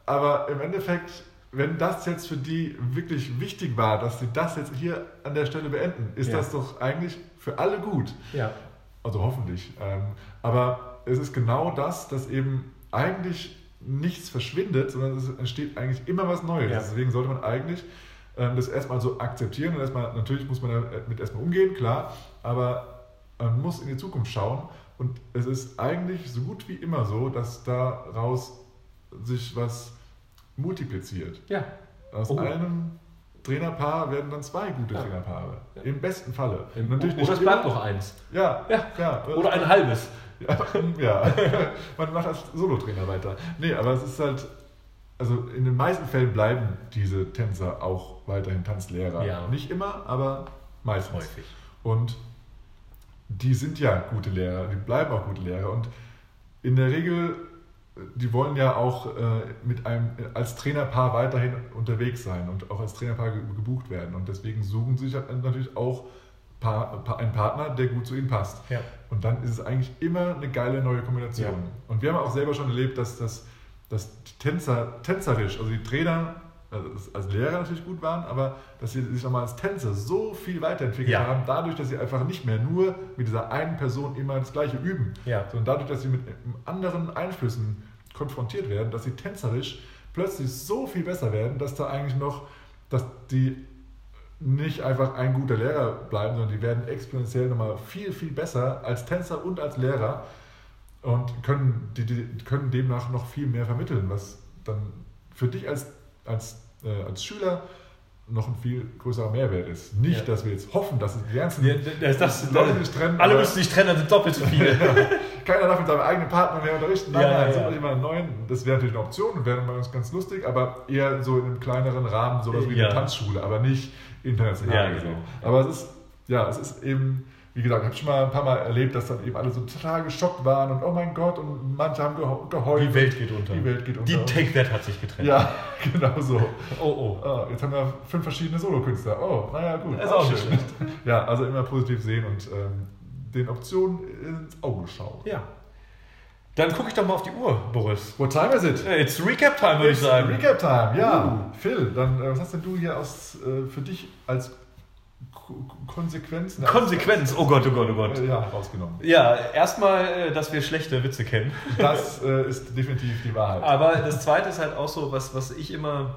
aber im Endeffekt, wenn das jetzt für die wirklich wichtig war, dass sie das jetzt hier an der Stelle beenden, ist Ja. das doch eigentlich für alle gut. Ja. Also hoffentlich. Ähm, aber es ist genau das, dass eben eigentlich nichts verschwindet, sondern es entsteht eigentlich immer was Neues. Ja. Deswegen sollte man eigentlich ähm, das erstmal so akzeptieren und erstmal, natürlich muss man damit erstmal umgehen, klar, aber man muss in die Zukunft schauen und es ist eigentlich so gut wie immer so, dass daraus sich was multipliziert. Ja. Aus Oh. einem Trainerpaar werden dann zwei gute Ja. Trainerpaare. Ja. Im besten Falle. Oder es bleibt noch eins. Ja, Ja. ja. Oder ein halbes. Ja, ja. man macht als Solotrainer weiter. Nee, aber es ist halt, also in den meisten Fällen bleiben diese Tänzer auch weiterhin Tanzlehrer. Ja. Nicht immer, aber meistens. Häufig. Und die sind ja gute Lehrer, die bleiben auch gute Lehrer. Und in der Regel, die wollen ja auch äh, mit einem, als Trainerpaar weiterhin unterwegs sein und auch als Trainerpaar ge- gebucht werden. Und deswegen suchen sie sich halt natürlich auch Pa- Pa- einen Partner, der gut zu ihnen passt. Ja. Und dann ist es eigentlich immer eine geile neue Kombination. Ja. Und wir haben auch selber schon erlebt, dass, das, dass die Tänzer, tänzerisch, also die Trainer, also als Lehrer natürlich gut waren, aber dass sie sich nochmal als Tänzer so viel weiterentwickelt Ja. haben, dadurch, dass sie einfach nicht mehr nur mit dieser einen Person immer das Gleiche üben, Ja. sondern dadurch, dass sie mit anderen Einflüssen konfrontiert werden, dass sie tänzerisch plötzlich so viel besser werden, dass da eigentlich noch, dass die nicht einfach ein guter Lehrer bleiben, sondern die werden exponentiell nochmal viel, viel besser als Tänzer und als Lehrer. und können, die, die, können demnach noch viel mehr vermitteln, was dann für dich als, als, äh, als Schüler noch ein viel größerer Mehrwert ist. Nicht, Ja. dass wir jetzt hoffen, dass die ganzen Ja, das, das, Leute sich trennen. alle müssen sich trennen, dann sind doppelt so viele. Keiner darf mit seinem eigenen Partner mehr unterrichten. Nein, Ja, nein, ja, sucht ja. immer einen neuen. Das wäre natürlich eine Option und wäre bei uns ganz lustig, aber eher so in einem kleineren Rahmen, sowas wie eine Tanzschule, aber nicht international. Genau. Aber es ist, ja, es ist eben, wie gesagt, ich habe schon mal ein paar Mal erlebt, dass dann eben alle so total geschockt waren und oh mein Gott und manche haben gehe- geheult. Die Welt geht unter. Die Welt geht unter. Die Take That hat sich getrennt. Ja, genau so. Oh, oh. Ah, jetzt haben wir fünf verschiedene Solokünstler. Oh, naja, gut. Ist auch nicht schön. Ja, also immer positiv sehen und ähm, den Optionen ins Auge schauen. Ja. Dann gucke ich doch mal auf die Uhr, Boris. What time is it? Äh, It's Recap Time, würde ich sagen. Recap Time, ja. Uh. Phil, dann äh, was hast denn du hier aus, äh, für dich als Ko Konsequenz? Oh Gott, oh Gott, oh Gott. Äh, ja, rausgenommen. Ja, erstmal, äh, dass wir schlechte Witze kennen. Das äh, ist definitiv die Wahrheit. Aber das Zweite ist halt auch so, was, was ich immer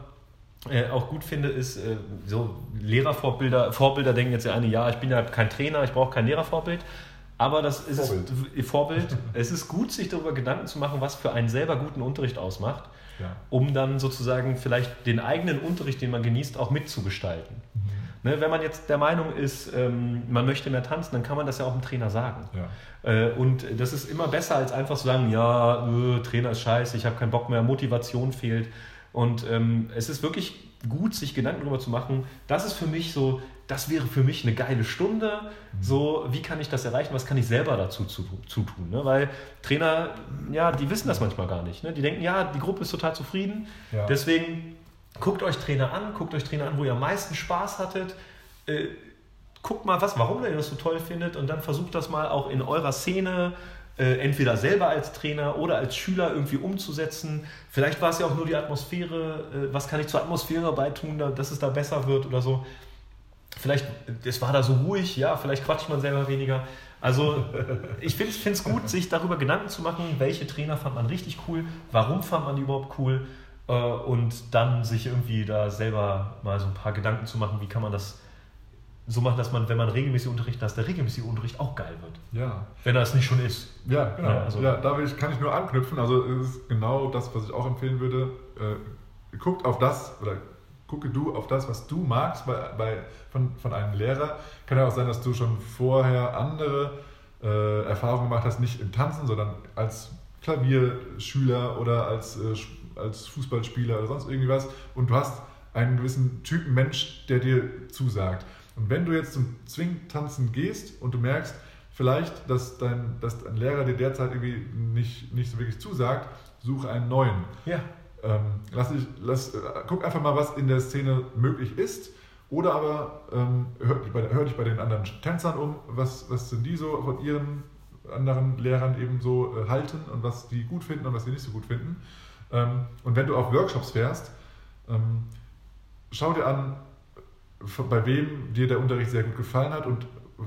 äh, auch gut finde, ist äh, so Lehrervorbilder. Vorbilder denken jetzt ja eine, ja, ich bin ja kein Trainer, ich brauche kein Lehrervorbild. Aber das ist Vorbild. Es, Vorbild. es ist gut, sich darüber Gedanken zu machen, was für einen selber guten Unterricht ausmacht, Ja. um dann sozusagen vielleicht den eigenen Unterricht, den man genießt, auch mitzugestalten. Ne, wenn man jetzt der Meinung ist, ähm, man möchte mehr tanzen, dann kann man das ja auch dem Trainer sagen. Ja. Äh, Und das ist immer besser, als einfach zu sagen, ja, äh, Trainer ist scheiße, ich habe keinen Bock mehr, Motivation fehlt. Und ähm, es ist wirklich gut, sich Gedanken darüber zu machen, das ist für mich so, das wäre für mich eine geile Stunde. So, wie kann ich das erreichen? Was kann ich selber dazu zu, zutun? Ne? Weil Trainer, ja, die wissen das manchmal gar nicht. Ne? Die denken, ja, die Gruppe ist total zufrieden. Ja. Deswegen guckt euch Trainer an, guckt euch Trainer an, wo ihr am meisten Spaß hattet. Äh, guckt mal, was, warum ihr das so toll findet und dann versucht das mal auch in eurer Szene äh, entweder selber als Trainer oder als Schüler irgendwie umzusetzen. Vielleicht war es ja auch nur die Atmosphäre, äh, was kann ich zur Atmosphäre beitun, da- dass es da besser wird oder so. Vielleicht, es war da so ruhig, ja, vielleicht quatscht man selber weniger. Also ich finde es gut, sich darüber Gedanken zu machen, welche Trainer fand man richtig cool, warum fand man die überhaupt cool äh, und dann sich irgendwie da selber mal so ein paar Gedanken zu machen, wie kann man das so machen, dass man, wenn man regelmäßig unterrichtet, dass der regelmäßige Unterricht auch geil wird. ja. Wenn er es nicht schon ist. Ja, genau. Ja, also- ja, da ich, kann ich nur anknüpfen. Also es ist genau das, was ich auch empfehlen würde. Äh, guckt auf das oder gucke du auf das, was du magst bei, bei, von, von einem Lehrer. Kann ja auch sein, dass du schon vorher andere äh, Erfahrungen gemacht hast, nicht im Tanzen, sondern als Klavierschüler oder als, äh, als Fußballspieler oder sonst irgendwie was. Und du hast einen gewissen Typen Mensch, der dir zusagt. Und wenn du jetzt zum Zwingtanzen gehst und du merkst, vielleicht, dass dein, dass dein Lehrer dir derzeit irgendwie nicht, nicht so wirklich zusagt, suche einen neuen. Ja. Ähm, lass dich, lass, äh, guck einfach mal, was in der Szene möglich ist. Oder aber ähm, hör, dich bei, hör dich bei den anderen Tänzern um, was, was sind die so von ihren anderen Lehrern eben so äh, halten und was die gut finden und was die nicht so gut finden. Ähm, und wenn du auf Workshops fährst, ähm, schau dir an, bei wem dir der Unterricht sehr gut gefallen hat und,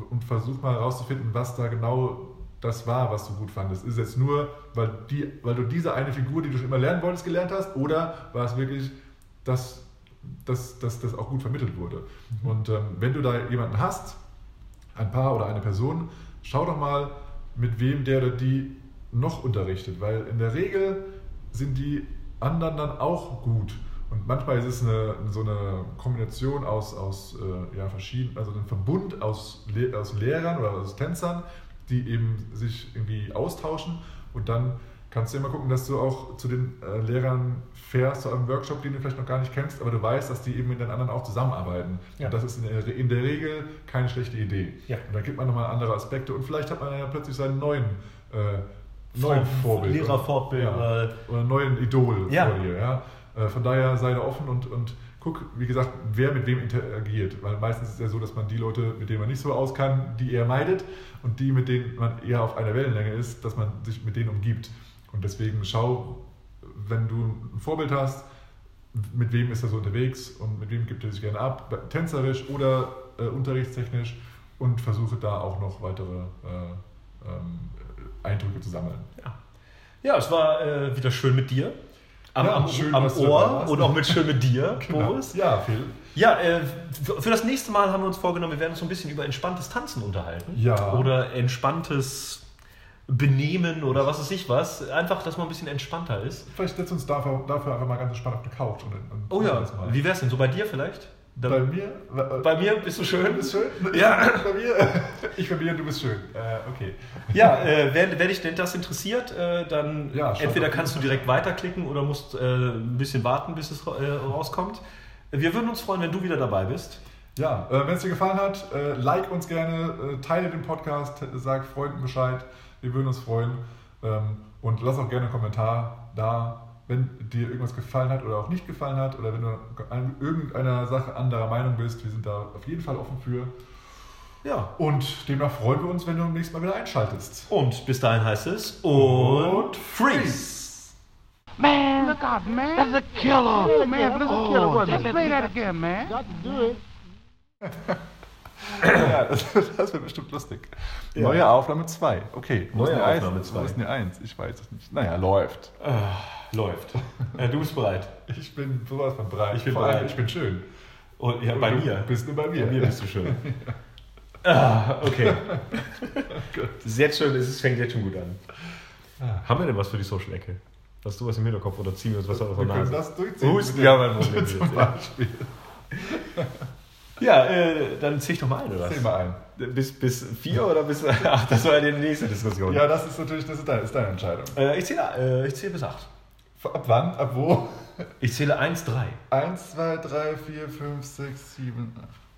und versuch mal herauszufinden, was da genau das war, was du gut fandest. Ist es jetzt nur, weil, die, weil du diese eine Figur, die du schon immer lernen wolltest, gelernt hast, oder war es wirklich, dass, dass, dass das auch gut vermittelt wurde? Und ähm, wenn du da jemanden hast, ein Paar oder eine Person, schau doch mal, mit wem der oder die noch unterrichtet, weil in der Regel sind die anderen dann auch gut. Und manchmal ist es eine, so eine Kombination aus, aus äh, ja, verschiedenen, also ein Verbund aus, Le aus Lehrern oder aus Tänzern, die eben sich irgendwie austauschen. Und dann kannst du immer gucken, dass du auch zu den äh, Lehrern fährst, zu einem Workshop, den du vielleicht noch gar nicht kennst, aber du weißt, dass die eben mit den anderen auch zusammenarbeiten. Ja. Und das ist in der, in der Regel keine schlechte Idee. Ja. Und dann gibt man nochmal andere Aspekte und vielleicht hat man ja plötzlich seinen neuen, äh, neuen Vor- Vorbild. Lehrervorbild, Ja. oder- Oder neuen Idol Ja. vor dir. Ja? Äh, Von daher sei da offen und, und guck, wie gesagt, wer mit wem interagiert. Weil meistens ist es ja so, dass man die Leute, mit denen man nicht so aus kann, die eher meidet und die, mit denen man eher auf einer Wellenlänge ist, dass man sich mit denen umgibt. Und deswegen schau, wenn du ein Vorbild hast, mit wem ist er so unterwegs und mit wem gibt er sich gerne ab, tänzerisch oder äh, unterrichtstechnisch und versuche da auch noch weitere äh, ähm, Eindrücke zu sammeln. Ja, ja es war äh, wieder schön mit dir. Am, Ja, am, schön, am Ohr und auch mit schön mit dir, Boris. Ja, Phil. Ja, äh, für, für das nächste Mal haben wir uns vorgenommen, wir werden uns so ein bisschen über entspanntes Tanzen unterhalten. Ja. Oder entspanntes Benehmen oder was weiß ich was. Einfach, dass man ein bisschen entspannter ist. Vielleicht setzen wir uns dafür, dafür einfach mal ganz entspannt auf die Couch. Und, und Oh ja, wie wär's denn? So bei dir vielleicht? Da- Bei mir? Bei, bei mir bist du schön. Bist schön? Ja. Bei mir? Ich bei mir, du bist schön. Äh, okay. Ja, äh, wenn, wenn dich denn das interessiert, äh, dann Ja, entweder kannst du direkt weiterklicken oder musst äh, ein bisschen warten, bis es äh, rauskommt. Wir würden uns freuen, wenn du wieder dabei bist. Ja, äh, wenn es dir gefallen hat, äh, like uns gerne, äh, teile den Podcast, sag Freunden Bescheid. Wir würden uns freuen. Ähm, und lass auch gerne einen Kommentar da, wenn dir irgendwas gefallen hat oder auch nicht gefallen hat oder wenn du an irgendeiner Sache anderer Meinung bist. Wir sind da auf jeden Fall offen für. Ja. Und demnach freuen wir uns, wenn du beim nächsten Mal wieder einschaltest. Und bis dahin heißt es und freeze. Man, look out, man. That's a killer. Oh, man, it's a killer, wasn't it? Play that again, man. Ja, das, das wird bestimmt lustig. Neue Aufnahme 2. Okay. Wo Neue ist denn die Aufnahme Eins? zwei. Wo ist denn die 1? Ich weiß es nicht. Naja, läuft. Läuft. Äh, du bist bereit. Ich bin sowas von bereit. Ich bin Vor allem, bereit. Ich bin schön. Und, ja, bei du mir. Bist nur bei mir. Bei mir bist du schön. ah, okay. Ist jetzt schon, es fängt jetzt schon gut an. Haben wir denn was für die Social-Ecke? Hast du was im Hinterkopf oder ziehen wir uns was aus Wir der können Nase? das durchziehen. Husten, ja, mein Problem Zum. Beispiel. Ja, äh, dann zieh ich doch mal ein, oder was? Zähl mal ein. Bis, bis vier oder bis. Ach, das war ja die nächste Diskussion. Ja, das ist natürlich das ist deine, ist deine Entscheidung. Äh, ich, zähle, äh, ich zähle bis acht. Ab wann? Ab wo? Ich zähle eins, drei. 1, 2, 3, 4, 5, 6, 7, 8.